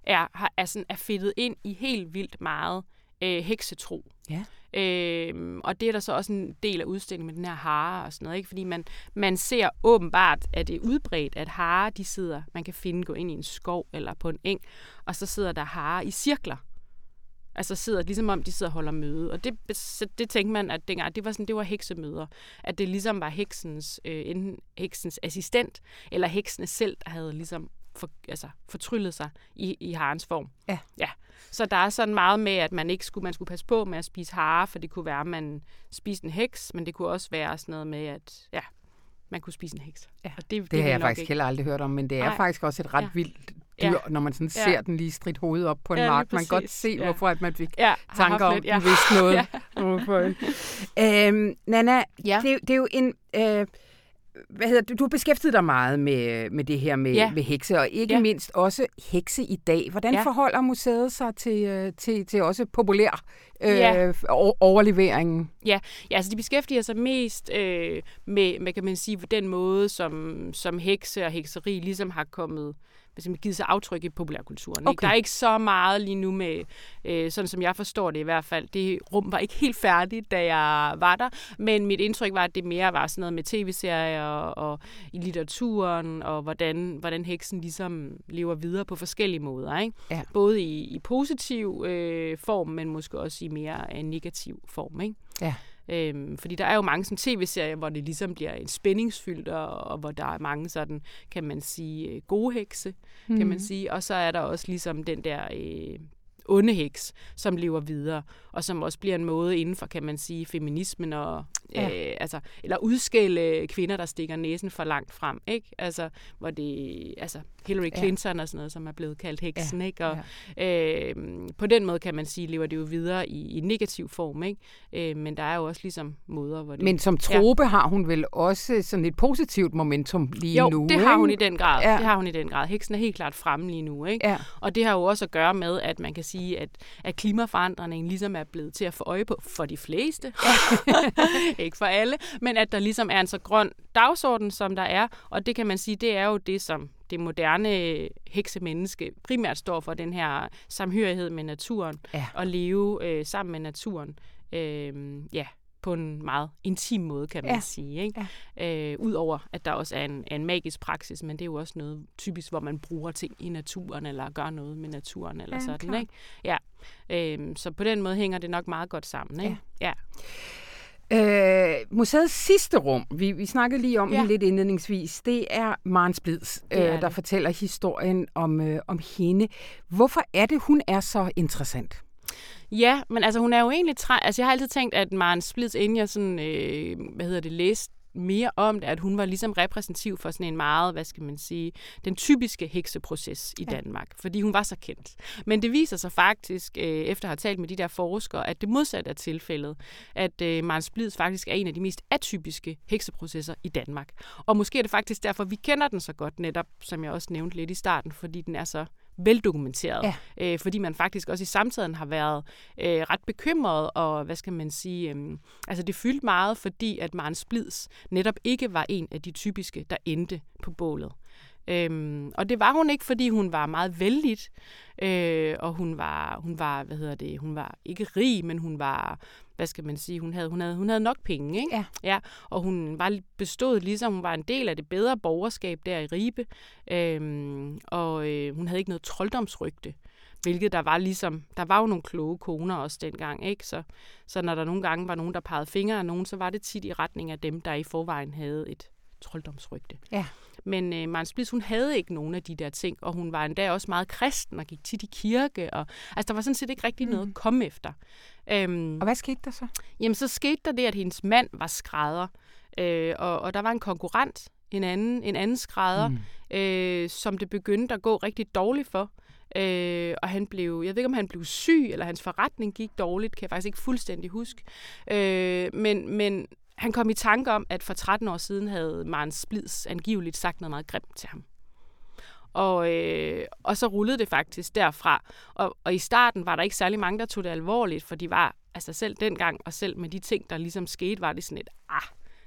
er, er, sådan, er fedtet ind i helt vildt meget øh, heksetro. Ja. Øhm, og det er der så også en del af udstillingen med den her hare og sådan noget, ikke? Fordi man, man ser åbenbart, at det er udbredt, at hare, de sidder, man kan finde, gå ind i en skov eller på en eng, og så sidder der hare i cirkler. Altså sidder, ligesom om de sidder og holder møde. Og det, det tænkte man, at dengang, det var, sådan, det var heksemøder. At det ligesom var heksens, øh, enten heksens assistent, eller heksene selv, der havde ligesom for, altså, fortryllet sig i, i harens form. Ja. ja. Så der er sådan meget med, at man ikke skulle, man skulle passe på med at spise hare, for det kunne være, at man spiste en heks, men det kunne også være sådan noget med, at ja, man kunne spise en heks. Ja, og det, Det har vil jeg faktisk ikke. heller aldrig hørt om, men det er Nej. faktisk også et ret Ja. vildt Ja. dyr, når man sådan Ja. ser den lige stridt hovedet op på en Ja, mark. Man kan godt se, Ja. hvorfor at man fik Ja, har tanker om, lidt, vidste noget. (laughs) Hvorfor. øhm, Nana, Ja. det, er jo- det er jo en... Øh, hvad hedder det, du har beskæftiget dig meget med, med det her med, Ja. med hekse, og ikke Ja. mindst også hekse i dag. Hvordan Ja. forholder museet sig til, øh, til, til også populær øh, Ja. over- overleveringen? Ja, altså de beskæftiger sig mest øh, med, med, kan man sige, den måde, som, som hekse og hekseri ligesom har kommet man, givet sig aftryk i populærkulturen. Ikke? Okay. Der er ikke så meget lige nu med, øh, sådan som jeg forstår det i hvert fald. Det rum var ikke helt færdigt, da jeg var der, men mit indtryk var, at det mere var sådan noget med tv-serier og, og i litteraturen, og hvordan, hvordan heksen ligesom lever videre på forskellige måder. Ikke? Ja. Både i, i positiv øh, form, men måske også i mere en negativ form. Ikke? Ja. Øhm, fordi der er jo mange sådan tv-serier, hvor det ligesom bliver en spændingsfyldt, og, og hvor der er mange sådan, kan man sige, øh, gode hekse, mm. Mhm. kan man sige. Og så er der også ligesom den der øh, onde heks, som lever videre, og som også bliver en måde inden for, kan man sige, feminismen og Ja. øh, altså, eller udskælde kvinder, der stikker næsen for langt frem, ikke? Altså, hvor det, altså Hillary Ja. Clinton og sådan noget, som er blevet kaldt heksen, ikke? Og, Ja. Øh, på den måde kan man sige, lever det jo videre i, i negativ form, ikke? Øh, men der er jo også ligesom måder, hvor det... Men som trope ja. har hun vel også sådan et positivt momentum lige jo, nu, det har hun i ikke? den grad. Ja. Ja. Det har hun i den grad. Heksen er helt klart fremme lige nu, ikke? Ja. Og det har jo også at gøre med, at man kan sige, at, at klimaforandringen ligesom er blevet til at få øje på for de fleste. (laughs) ikke for alle, men at der ligesom er en så grøn dagsorden, som der er. Og det kan man sige, det er jo det, som det moderne heksemenneske primært står for, den her samhørighed med naturen, Ja. og leve øh, sammen med naturen. Øh, ja, på en meget intim måde, kan man Ja. sige. Ikke? Ja. Øh, Udover at der også er en, en magisk praksis, men det er jo også noget typisk, hvor man bruger ting i naturen, eller gør noget med naturen, eller Ja, sådan. Ikke? Ja. Øh, så på den måde hænger det nok meget godt sammen. Ikke? Ja. Øh, museets sidste rum, vi, vi snakkede lige om ja. Det lidt indledningsvis, det er Maren Splids, Det er øh, der det. fortæller historien om, øh, om hende. Hvorfor er det, hun er så interessant? Ja, men altså hun er jo egentlig træ... Altså jeg har altid tænkt, at Maren Splits, inden jeg sådan, øh, hvad hedder det, læste mere om det, at hun var ligesom repræsentativ for sådan en meget, hvad skal man sige, den typiske hekseproces i Ja. Danmark, fordi hun var så kendt. Men det viser sig faktisk, øh, efter at have talt med de der forskere, at det modsatte er tilfældet, at øh, Maren Splids faktisk er en af de mest atypiske hekseprocesser i Danmark. Og måske er det faktisk derfor, vi kender den så godt netop, som jeg også nævnte lidt i starten, fordi den er så veldokumenteret. Ja. Øh, fordi man faktisk også i samtiden har været øh, ret bekymret, og hvad skal man sige, øh, altså det fyldte meget, fordi at Maren Splids netop ikke var en af de typiske, der endte på bålet. Øhm, og det var hun ikke, fordi hun var meget vældig, øh, og hun var, hun var, hvad hedder det, hun var ikke rig, men hun var, hvad skal man sige, hun havde, hun havde, hun havde nok penge, ikke? Ja. ja. Og hun var bestået ligesom, hun var en del af det bedre borgerskab der i Ribe, øhm, og øh, hun havde ikke noget trolddomsrygte, hvilket der var ligesom, der var jo nogle kloge koner også dengang, ikke? Så, så når der nogle gange var nogen, der pegede fingre af nogen, så var det tit i retning af dem, der i forvejen havde et trolddomsrygte. Ja. Men øh, Maren Splids, hun havde ikke nogen af de der ting, og hun var endda også meget kristen og gik tit i kirke. Og, altså, der var sådan set ikke rigtig mm. noget at komme efter. Øhm, Og hvad skete der så? Jamen, så skete der det, at hendes mand var skrædder, øh, og, og der var en konkurrent, en anden, en anden skrædder, mm. øh, som det begyndte at gå rigtig dårligt for. Øh, og han blev, jeg ved ikke, om han blev syg, eller hans forretning gik dårligt, kan jeg faktisk ikke fuldstændig huske. Øh, men, men han kom i tanke om, at for 13 år siden havde Maren Splids angiveligt sagt noget meget grimt til ham. Og, øh, og så rullede det faktisk derfra. Og, og i starten var der ikke særlig mange, der tog det alvorligt, for de var, altså selv dengang, og selv med de ting, der ligesom skete, var det sådan et, ah,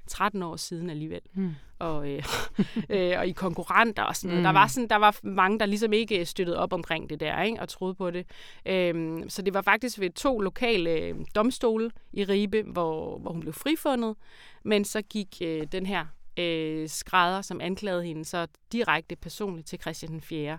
13 år siden alligevel. Mm. Og, øh, (laughs) øh, og i konkurrenter og sådan noget. Mm. Der, var sådan, der var mange, der ligesom ikke støttede op omkring det der, ikke? og troede på det. Øhm, så det var faktisk ved to lokale øh, domstole i Ribe, hvor, hvor hun blev frifundet. Men så gik øh, den her øh, skrædder, som anklagede hende, så direkte personligt til Christian den 4.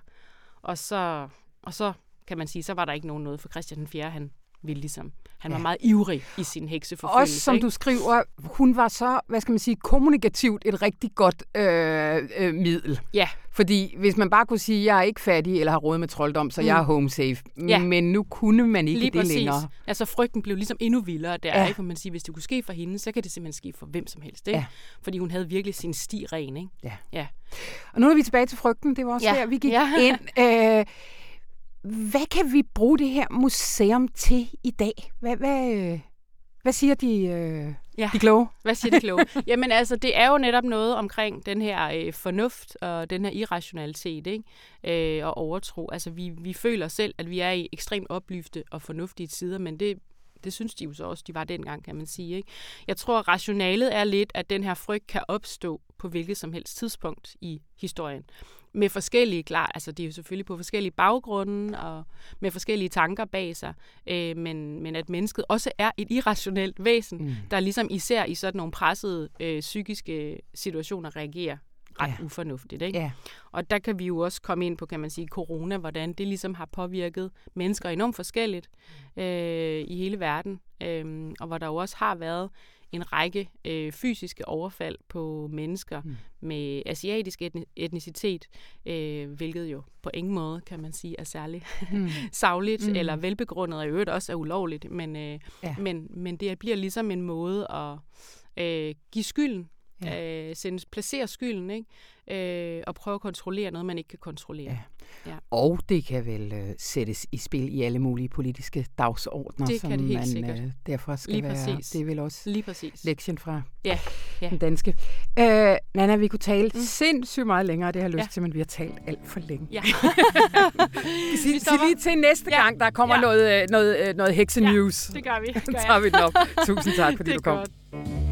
Og så, og så kan man sige, så var der ikke nogen noget for Christian den 4. Han ville ligesom, han Ja. var meget ivrig i sin hekseforfølgelse. Også som ikke? du skriver, hun var så, hvad skal man sige, kommunikativt et rigtig godt øh, øh, middel. Ja. Fordi hvis man bare kunne sige, jeg er ikke fattig eller har råd med trolddom, så mm. jeg er home safe. Ja. Men nu kunne man ikke Lige det præcis. længere. Altså frygten blev ligesom endnu vildere der, Ja. ikke? For man siger, hvis det kunne ske for hende, så kan det simpelthen ske for hvem som helst, ikke? Ja. Fordi hun havde virkelig sin sti ren, ikke? Ja. Ja. Og nu er vi tilbage til frygten. Det var også Ja. der, vi gik Ja. ind. Øh, hvad kan vi bruge det her museum til i dag? Hvad, hvad, Hvad siger de, øh, Ja. de kloge? Hvad siger de (laughs) kloge? Jamen altså, det er jo netop noget omkring den her øh, fornuft og den her irrationalitet ikke? Øh, og overtro. Altså, vi, vi føler selv, at vi er i ekstremt oplyfte og fornuftige tider, men det, det synes de jo så også, de var dengang, kan man sige. Ikke? Jeg tror, at rationalet er lidt, at den her frygt kan opstå på hvilket som helst tidspunkt i historien. Med forskellige, klar, altså det er jo selvfølgelig på forskellige baggrunde og med forskellige tanker bag sig, øh, men, men at mennesket også er et irrationelt væsen, Mm. der ligesom især i sådan nogle pressede øh, psykiske situationer reagerer ret Ja. ja. ufornuftigt. Ikke? Ja. Og der kan vi jo også komme ind på, kan man sige, corona, hvordan det ligesom har påvirket mennesker enormt forskelligt øh, i hele verden, øh, og hvor der jo også har været en række øh, fysiske overfald på mennesker Mm. med asiatisk etni- etnicitet, øh, hvilket jo på ingen måde, kan man sige, er særlig Mm. (laughs) savligt Mm. eller velbegrundet, og i øvrigt også er ulovligt. Men, øh, ja. men, men det bliver ligesom en måde at øh, give skylden, Ja. ja. øh, sende, placere skylden, ikke? Øh, og prøve at kontrollere noget, man ikke kan kontrollere. Ja. Og det kan vel øh, sættes i spil i alle mulige politiske dagsordner, Det som kan det helt man sikkert. Øh, derfor skal Lige være. præcis. Det er vel også Lige præcis. lektien fra Ja, ja. den danske. Øh, Nana, vi kunne tale mm. Sindssygt meget længere, det har jeg lyst Ja. til, men vi har talt alt for længe. Ja. (laughs) Sig, sig lige til næste Ja. gang, der kommer Ja. noget, øh, noget, øh, noget heksenews. det gør vi. (laughs) Det Så gør tager jeg. vi den op. (laughs) Tusind tak, fordi det du kom. godt.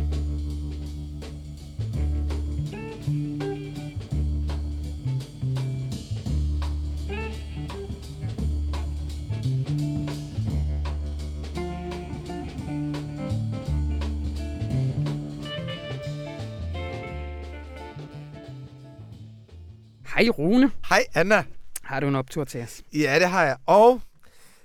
Hej Rune. Hej Anna. Har du en optur til os? Ja, det har jeg. Og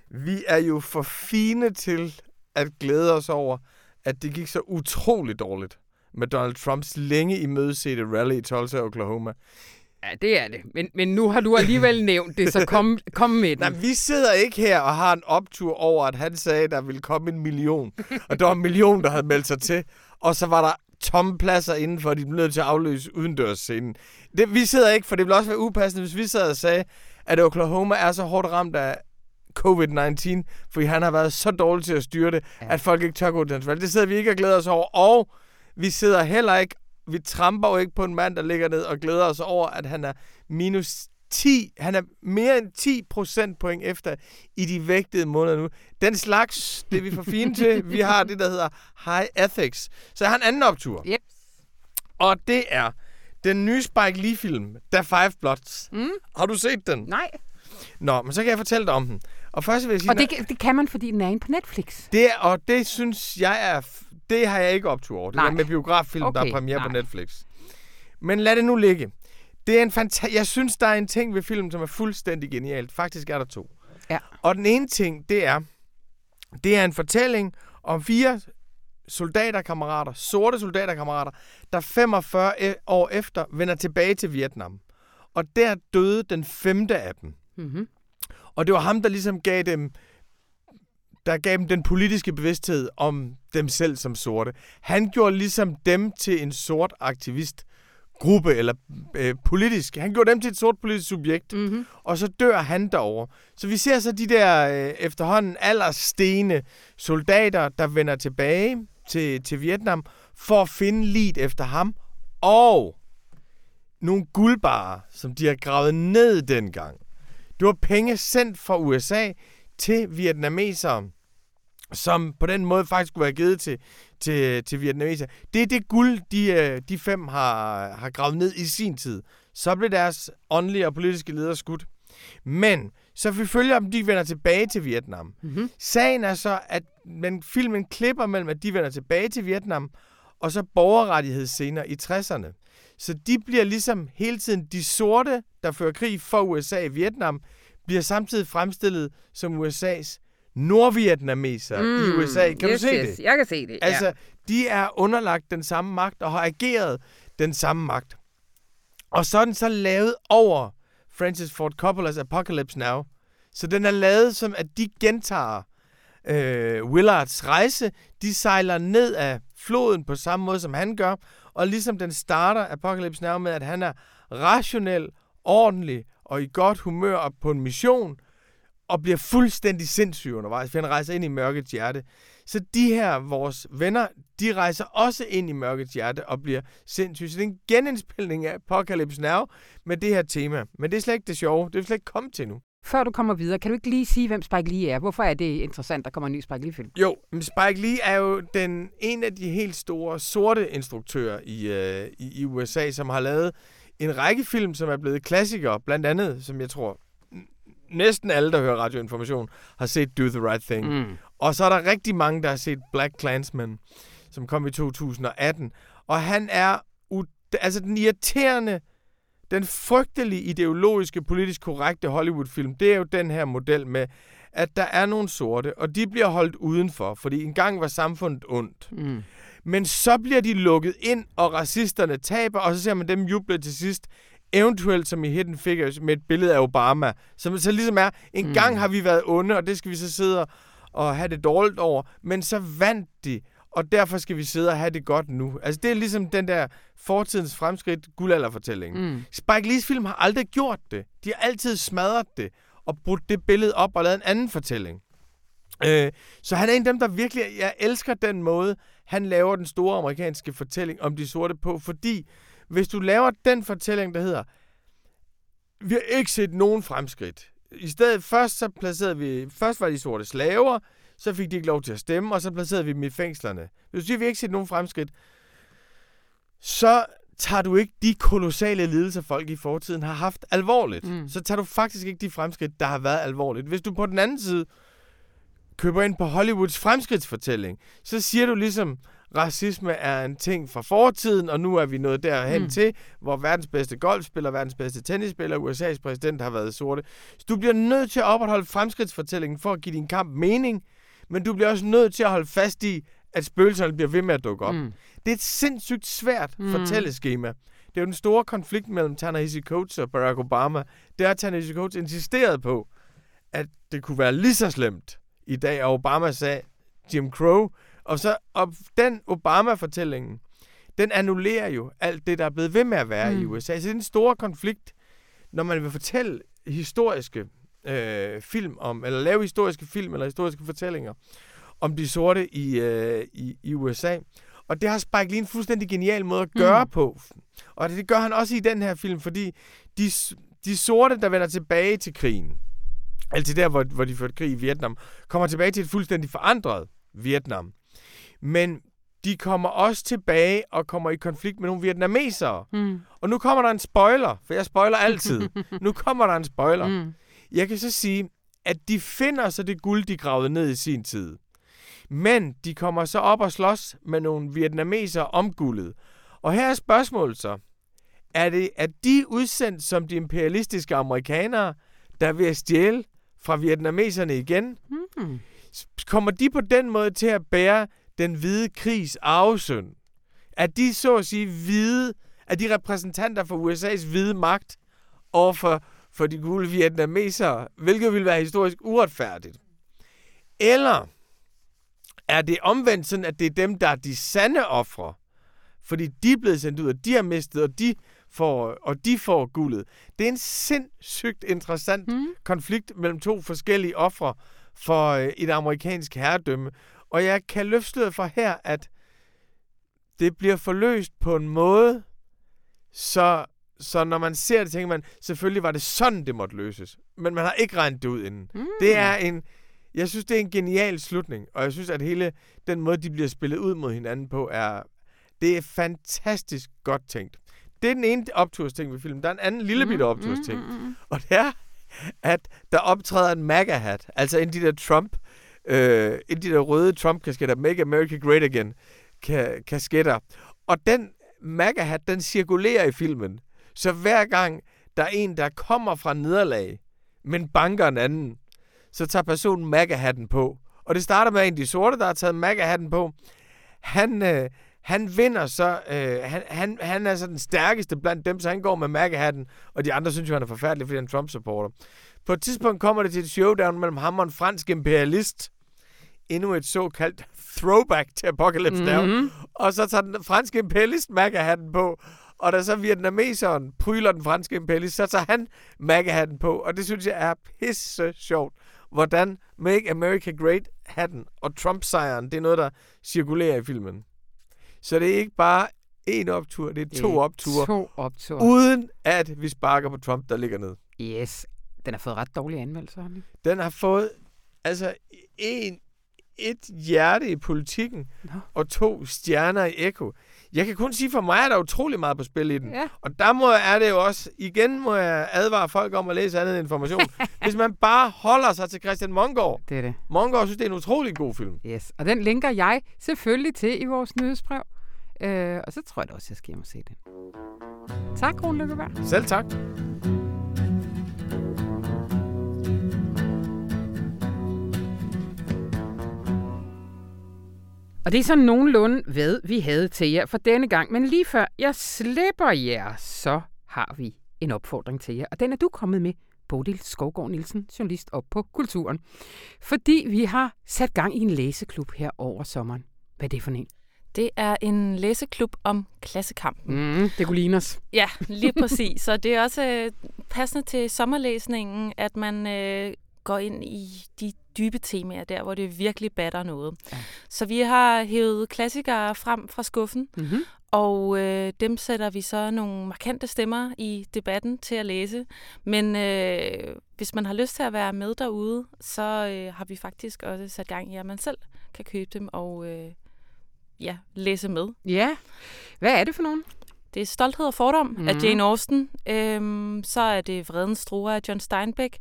vi er jo for fine til at glæde os over, at det gik så utroligt dårligt med Donald Trumps længe imødesete rally i Tulsa, Oklahoma. Ja, det er det. Men, men nu har du alligevel (laughs) nævnt det, så kom, kom med den. Nej, vi sidder ikke her og har en optur over, at han sagde, at der ville komme en million. og der var en million, der havde meldt sig til. Og så var der tomme pladser indenfor, og de blev nødt til at afløse udendørsscenen. Det, vi sidder ikke, for det ville også være upassende, hvis vi sad og sagde, at Oklahoma er så hårdt ramt af covid-19, fordi han har været så dårlig til at styre det, ja. at folk ikke tør gå til hans valg. Det sidder vi ikke og glæder os over. Og vi sidder heller ikke, vi tramper jo ikke på en mand, der ligger ned og glæder os over, at han er minus 10, han er mere end 10 procentpoint efter i de vægtede måneder nu. Den slags, det er vi for fine til. (laughs) Vi har det, der hedder High Ethics. Så jeg har en anden optur. Yep. Og det er den nye Spike Lee-film, The Five Bloods. Mm. Har du set den? Nej. Nå, men så kan jeg fortælle dig om den. Og først vil jeg sige, Og det, det kan man, fordi den er inde på Netflix. det, og det synes jeg er... Det har jeg ikke optur over. Det Nej. der med biograffilm, okay, der er premiere på nej. Netflix. Men lad det nu ligge. Det er en fanta- jeg synes, der er en ting ved filmen, som er fuldstændig genialt. Faktisk er der to. Ja. Og den ene ting, det er, det er en fortælling om fire soldaterkammerater, sorte soldaterkammerater, der 45 e- år efter vender tilbage til Vietnam. Og der døde den femte af dem. Mm-hmm. Og det var ham, der ligesom gav dem, der gav dem den politiske bevidsthed om dem selv som sorte. Han gjorde ligesom dem til en sort aktivist gruppe eller øh, politisk. Han gjorde dem til et sort politisk subjekt, Mm-hmm. og så dør han derover. Så vi ser så de der øh, efterhånden allerstene soldater, der vender tilbage til, til Vietnam for at finde livet efter ham, og nogle guldbarer, som de har gravet ned dengang. Det var penge sendt fra USA til vietnamesere, som på den måde faktisk skulle være givet til, til, til vietnamesere. Det er det guld, de, øh, de fem har, har gravet ned i sin tid. Så blev deres åndelige og politiske ledere skudt. Men så vi følger dem, de vender tilbage til Vietnam. Mm-hmm. Sagen er så, at man, filmen klipper mellem, at de vender tilbage til Vietnam, og så borgerrettighedsscener i 60'erne. Så de bliver ligesom hele tiden de sorte, der fører krig for USA i Vietnam, bliver samtidig fremstillet som USA's nordvietnameser mm, i USA. Kan yes, du se yes. det? Jeg kan se det, Altså, de er underlagt den samme magt og har ageret den samme magt. Og så er den så lavet over Francis Ford Coppola's Apocalypse Now. Så den er lavet som, at de gentager øh, Willards rejse. De sejler ned af floden på samme måde, som han gør. Og ligesom den starter Apocalypse Now med, at han er rationel, ordentlig og i godt humør og på en mission. Og bliver fuldstændig sindssyg undervejs, for han rejser ind i mørkets hjerte. Så de her, vores venner, de rejser også ind i mørkets hjerte og bliver sindssyge. Så det er en genindspilning af Apocalypse Now med det her tema. Men det er slet ikke det sjove. Det er slet ikke kommet til nu. Før du kommer videre, kan du ikke lige sige, hvem Spike Lee er? Hvorfor er det interessant, der kommer en ny Spike Lee-film? Jo, men Spike Lee er jo den, en af de helt store sorte instruktører i, øh, i, i USA, som har lavet en række film, som er blevet klassikere. Blandt andet, som jeg tror, næsten alle, der hører radioinformation, har set Do the Right Thing. Mm. Og så er der rigtig mange, der har set Black Klansman, som kom i 2018. Og han er altså den irriterende, den frygtelige ideologiske, politisk korrekte Hollywood-film, det er jo den her model med, at der er nogle sorte, og de bliver holdt udenfor, fordi engang var samfundet ondt. Mm. Men så bliver de lukket ind, og racisterne taber, og så ser man dem juble til sidst. Eventuelt som i Hidden Figures med et billede af Obama. Som så ligesom er, en Mm. gang har vi været onde, og det skal vi så sidde og- have det dårligt over. Men så vandt de, og derfor skal vi sidde og have det godt nu. Altså det er ligesom den der fortidens fremskridt guldalderfortælling. Mm. Spike Lees film har aldrig gjort det. De har altid smadret det og brudt det billede op og lavet en anden fortælling. Øh, så han er en af dem, der virkelig... Jeg elsker den måde, han laver den store amerikanske fortælling om de sorte på, fordi hvis du laver den fortælling, der hedder, vi har ikke set nogen fremskridt. I stedet først så placerede vi, først var de sorte slaver, så fik de ikke lov til at stemme, og så placerede vi dem i fængslerne. Hvis du siger, vi har ikke set nogen fremskridt, så tager du ikke de kolossale lidelser, folk i fortiden har haft alvorligt. Mm. Mm. Så tager du faktisk ikke de fremskridt, der har været alvorligt. Hvis du på den anden side køber ind på Hollywoods fremskridtsfortælling, så siger du ligesom, racisme er en ting fra fortiden, og nu er vi nået derhen Mm. til, hvor verdens bedste golfspiller, verdens bedste tennisspiller, USA's præsident har været sorte. Så du bliver nødt til at opretholde fremskridtsfortællingen for at give din kamp mening, men du bliver også nødt til at holde fast i, at spøgelserne bliver ved med at dukke op. Mm. Det er et sindssygt svært Mm. fortælleskema. Det er jo den store konflikt mellem Ta-Nehisi Coates og Barack Obama. Det har Ta-Nehisi Coates insisteret på, at det kunne være lige så slemt i dag, og Obama sagde Jim Crow. Og så og den Obama-fortællingen, den annullerer jo alt det, der er blevet ved med at være mm. i. USA. Så det er en stor konflikt, når man vil fortælle historiske øh, film om, eller lave historiske film eller historiske fortællinger om de sorte i, øh, i, i USA. Og det har Spike Lee en fuldstændig genial måde at gøre Mm. på. Og det gør han også i den her film, fordi de, de sorte, der vender tilbage til krigen, altså der, hvor, hvor de førte krig i Vietnam, kommer tilbage til et fuldstændig forandret Vietnam. Men de kommer også tilbage og kommer i konflikt med nogle vietnamesere. Mm. Og nu kommer der en spoiler, for jeg spoiler altid. (laughs) nu kommer der en spoiler. Mm. Jeg kan så sige, at de finder så det guld, de gravede ned i sin tid. Men de kommer så op og slås med nogle vietnamesere om guldet. Og her er spørgsmålet så. Er det, at de udsendt som de imperialistiske amerikanere, der er ved at stjæle fra vietnameserne igen? Mm. Kommer de på den måde til at bære den hvide krigs arvesynd? Er de så at sige hvide, er de repræsentanter for USA's hvide magt overfor for de gule vietnamesere, hvilket vil være historisk uretfærdigt? Eller er det omvendt sådan, at det er dem, der er de sande ofre, fordi de er blevet sendt ud, og de har mistet, og de får, og de får guldet. Det er en sindssygt interessant Mm. konflikt mellem to forskellige ofre for øh, et amerikansk herredømme. Og jeg kan løfte for her, at det bliver forløst på en måde, så, så når man ser det, tænker man, selvfølgelig var det sådan, det måtte løses. Men man har ikke regnet det ud inden. Mm. Det er en, jeg synes, det er en genial slutning, og jeg synes, at hele den måde, de bliver spillet ud mod hinanden på, er, det er fantastisk godt tænkt. Det er den ene optursting ved filmen. Der er en anden lille bitte optursting. Mm, mm, mm. Og det er, at der optræder en MAGA-hat. Altså en af de der Trump, øh, en af de der røde Trump-kasketter, Make America Great Again, ka- kasketter. Og den MAGA-hat, den cirkulerer i filmen. Så hver gang der er en, der kommer fra nederlag, men banker en anden, så tager personen MAGA-hatten på. Og det starter med en af de sorte, der har taget MAGA-hatten på. Han, øh, han vinder så, øh, han, han, han er så den stærkeste blandt dem, så han går med MAGA-hatten, og de andre synes jo, han er forfærdelig, fordi han er Trump-supporter. På et tidspunkt kommer det til et showdown mellem ham og en fransk imperialist. Endnu et såkaldt throwback til Apocalypse. Now. Mhm. Og så tager den franske imperialist MAGA-hatten på, og da så vietnameseren pryler den franske imperialist, så tager han MAGA-hatten på, og det synes jeg er pisse sjovt. hvordan Make America Great hatten og Trump-sejren, det er noget, der cirkulerer i filmen. Så det er ikke bare én optur, det er to Øh, opture, To opture. uden at vi sparker på Trump, der ligger ned. Yes. Den har fået ret dårlige anmeldelser. har den? Den har fået altså en, et hjerte i politikken Nå. og to stjerner i Echo. Jeg kan kun sige, for mig er der utrolig meget på spil i den. Ja. Og der må, er det jo også, igen må jeg advare folk om at læse andet information. (laughs) Hvis man bare holder sig til Christian Mongård. Det er det. Mongård synes, det er en utrolig god film. Yes. Og den linker jeg selvfølgelig til i vores nyhedsbrev. Øh, og så tror jeg da også, jeg skal hjem og se den. Tak, Rune Lykkeberg. Selv tak. Og det er sådan nogenlunde, hvad vi havde til jer for denne gang. Men lige før jeg slipper jer, så har vi en opfordring til jer. Og den er du kommet med, Bodil Skovgaard Nielsen, journalist op på Kulturen. Fordi vi har sat gang i en læseklub her over sommeren. Hvad er det for en? Det er en læseklub om klassekampen. Mm, det kunne ligne os. Ja, lige præcis. Så det er også øh, passende til sommerlæsningen, at man øh, går ind i de dybe temaer, der hvor det virkelig batter noget. Ja. Så vi har hævet klassikere frem fra skuffen, Mm-hmm. og øh, dem sætter vi så nogle markante stemmer i debatten til at læse. Men øh, hvis man har lyst til at være med derude, så øh, har vi faktisk også sat gang i, at man selv kan købe dem og øh, ja, læse med. Ja. Hvad er det for nogen? Det er Stolthed og Fordom mm. af. Jane Austen. Øhm, så er det Vredens Druer af John Steinbeck.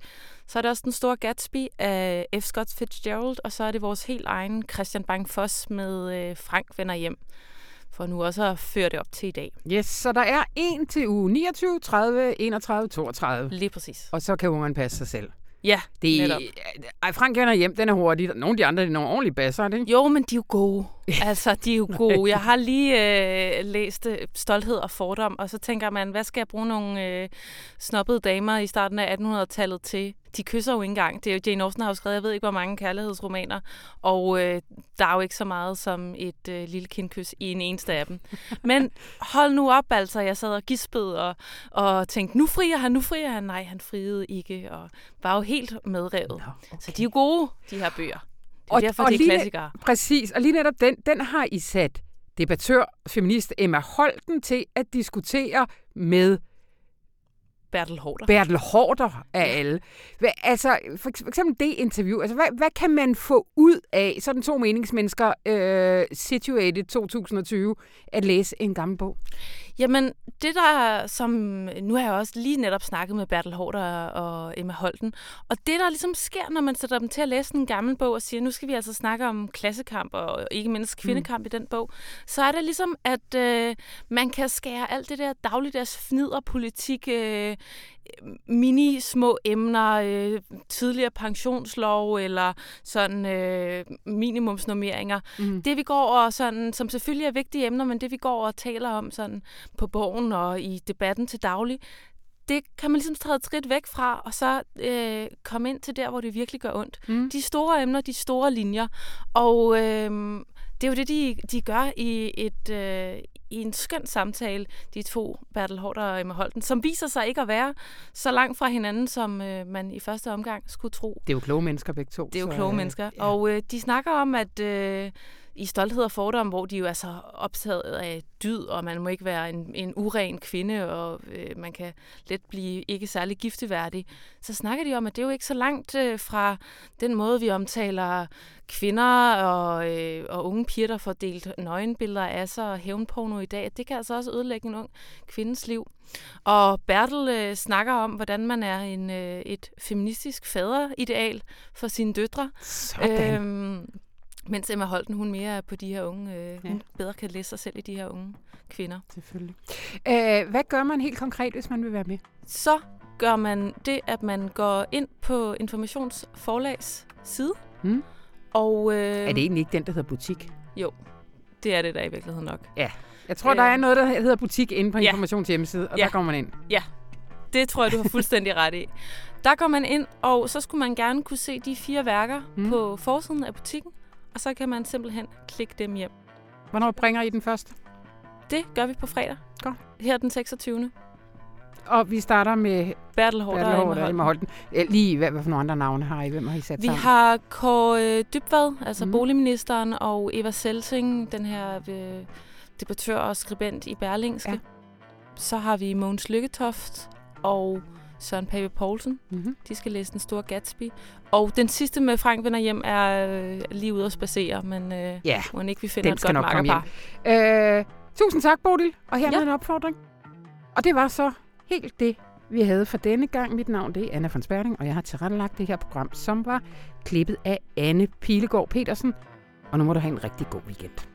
Så er det også Den Store Gatsby af F. Scott Fitzgerald. Og så er det vores helt egen Christian Bang-Foss med øh, Frank vender hjem. For nu også at føre det op til i dag. Yes, så der er en til uge 29, 30, 31, 32. Lige præcis. Og så kan ungerne passe sig selv. Ja, Det, netop. ej, Frank vender hjem, den er hurtig. Nogle af de andre, det er nogle ordentlige basser, er ikke? Jo, men de er jo gode. Altså, de er jo (laughs) gode. Jeg har lige øh, læst øh, Stolthed og Fordom, og så tænker man, hvad skal jeg bruge nogle øh, snobbede damer i starten af 1800-tallet til? De kysser jo ikke engang. Det er jo Jane Austen har jo skrevet, jeg ved ikke, hvor mange kærlighedsromaner, og øh, der er jo ikke så meget som et øh, lille kindkys i en eneste af dem. (laughs) Men hold nu op, altså. Jeg sad og gispede og, og tænkte, nu frier han, nu frier han. Nej, han friede ikke, og var jo helt medrevet. okay. Så de er jo gode, de her bøger. Det er Og- derfor, og de er lige- klassikere. Præcis, og lige netop den, den har I sat debattør, feminist Emma Holten til at diskutere med Bertel Hårder. Bertel Hårder af alle. Hvad, altså, for, for eksempel det interview, altså hvad, hvad kan man få ud af, sådan to meningsmennesker, øh, situated 2020, at læse en gammel bog? Jamen, det der, som... Nu har jeg også lige netop snakket med Bertel Hårder og Emma Holten. Og det, der ligesom sker, når man sætter dem til at læse en gammel bog og siger, nu skal vi altså snakke om klassekamp og ikke mindst kvindekamp mm. i den bog, så er det ligesom, at øh, man kan skære alt det der dagligdags fnider, politik, øh, mini små emner, øh, tidligere pensionslov eller sådan øh, minimumsnormeringer. Mm. Det vi går og sådan, som selvfølgelig er vigtige emner, men det vi går og taler om sådan på bogen og i debatten til daglig, det kan man ligesom træde et skridt væk fra, og så øh, komme ind til der, hvor det virkelig gør ondt. Mm. De store emner, de store linjer. Og øh, det er jo det, de, de gør i, et, øh, i en skøn samtale, de to, Bertel Hårder og Emma Holten, som viser sig ikke at være så langt fra hinanden, som øh, man i første omgang skulle tro. Det er jo kloge mennesker begge to. Det er jo så, kloge øh, mennesker. Ja. Og øh, de snakker om, at øh, i Stolthed og Fordom, hvor de jo er så optaget af dyd, og man må ikke være en, en uren kvinde, og øh, man kan let blive ikke særlig gifteværdig, så snakker de om, at det er jo ikke så langt øh, fra den måde, vi omtaler kvinder og, øh, og unge piger, der får delt nøgenbilleder af sig og hævnporno i dag. Det kan altså også ødelægge en ung kvindes liv. Og Bertel øh, snakker om, hvordan man er en, øh, et feministisk faderideal for sine døtre. Sådan. Øhm, mens Emma Holten, hun mere er på de her unge, øh, Ja. hun bedre kan læse sig selv i de her unge kvinder. Selvfølgelig. Øh, hvad gør man helt konkret, hvis man vil være med? Så gør man det, at man går ind på Informationsforlags side. Mm. Og, øh, Er det egentlig ikke den, der hedder butik? Jo, det er det der i virkeligheden nok. Jeg tror, Øh. der er noget, der hedder butik inde på Ja. Informations hjemmeside, og Ja. der kommer man ind. Det tror jeg, du har fuldstændig (laughs) ret i. Der går man ind, og så skulle man gerne kunne se de fire værker mm. på forsiden af butikken. Og så kan man simpelthen klikke dem hjem. Hvornår bringer I den første? Det gør vi på fredag. Godt. Her den 26. Og vi starter med Bertel Bertel og Emma Holten. Lige, hvad, hvad for nogle andre navne har I? Hvem har I sat Vi sammen? har Kåre øh, Dybvad, altså mm. boligministeren, og Eva Selsing, den her øh, debattør og skribent i Berlingske. Ja. Så har vi Mogens Lykketoft og Søren Pape Poulsen. Mm-hmm. De skal læse Den Store Gatsby. Og den sidste med Frank vender hjem er øh, lige ude at spacere, men øh, Ja, må ikke vi finder Den et godt nok komme makkerpar. Øh, tusind tak, Bodil. Og her ja. en opfordring. Og det var så helt det, vi havde for denne gang. Mit navn det er Anna von Sperling, og jeg har tilrettelagt det her program, som var klippet af Anne Pilegaard Petersen. Og nu må du have en rigtig god weekend.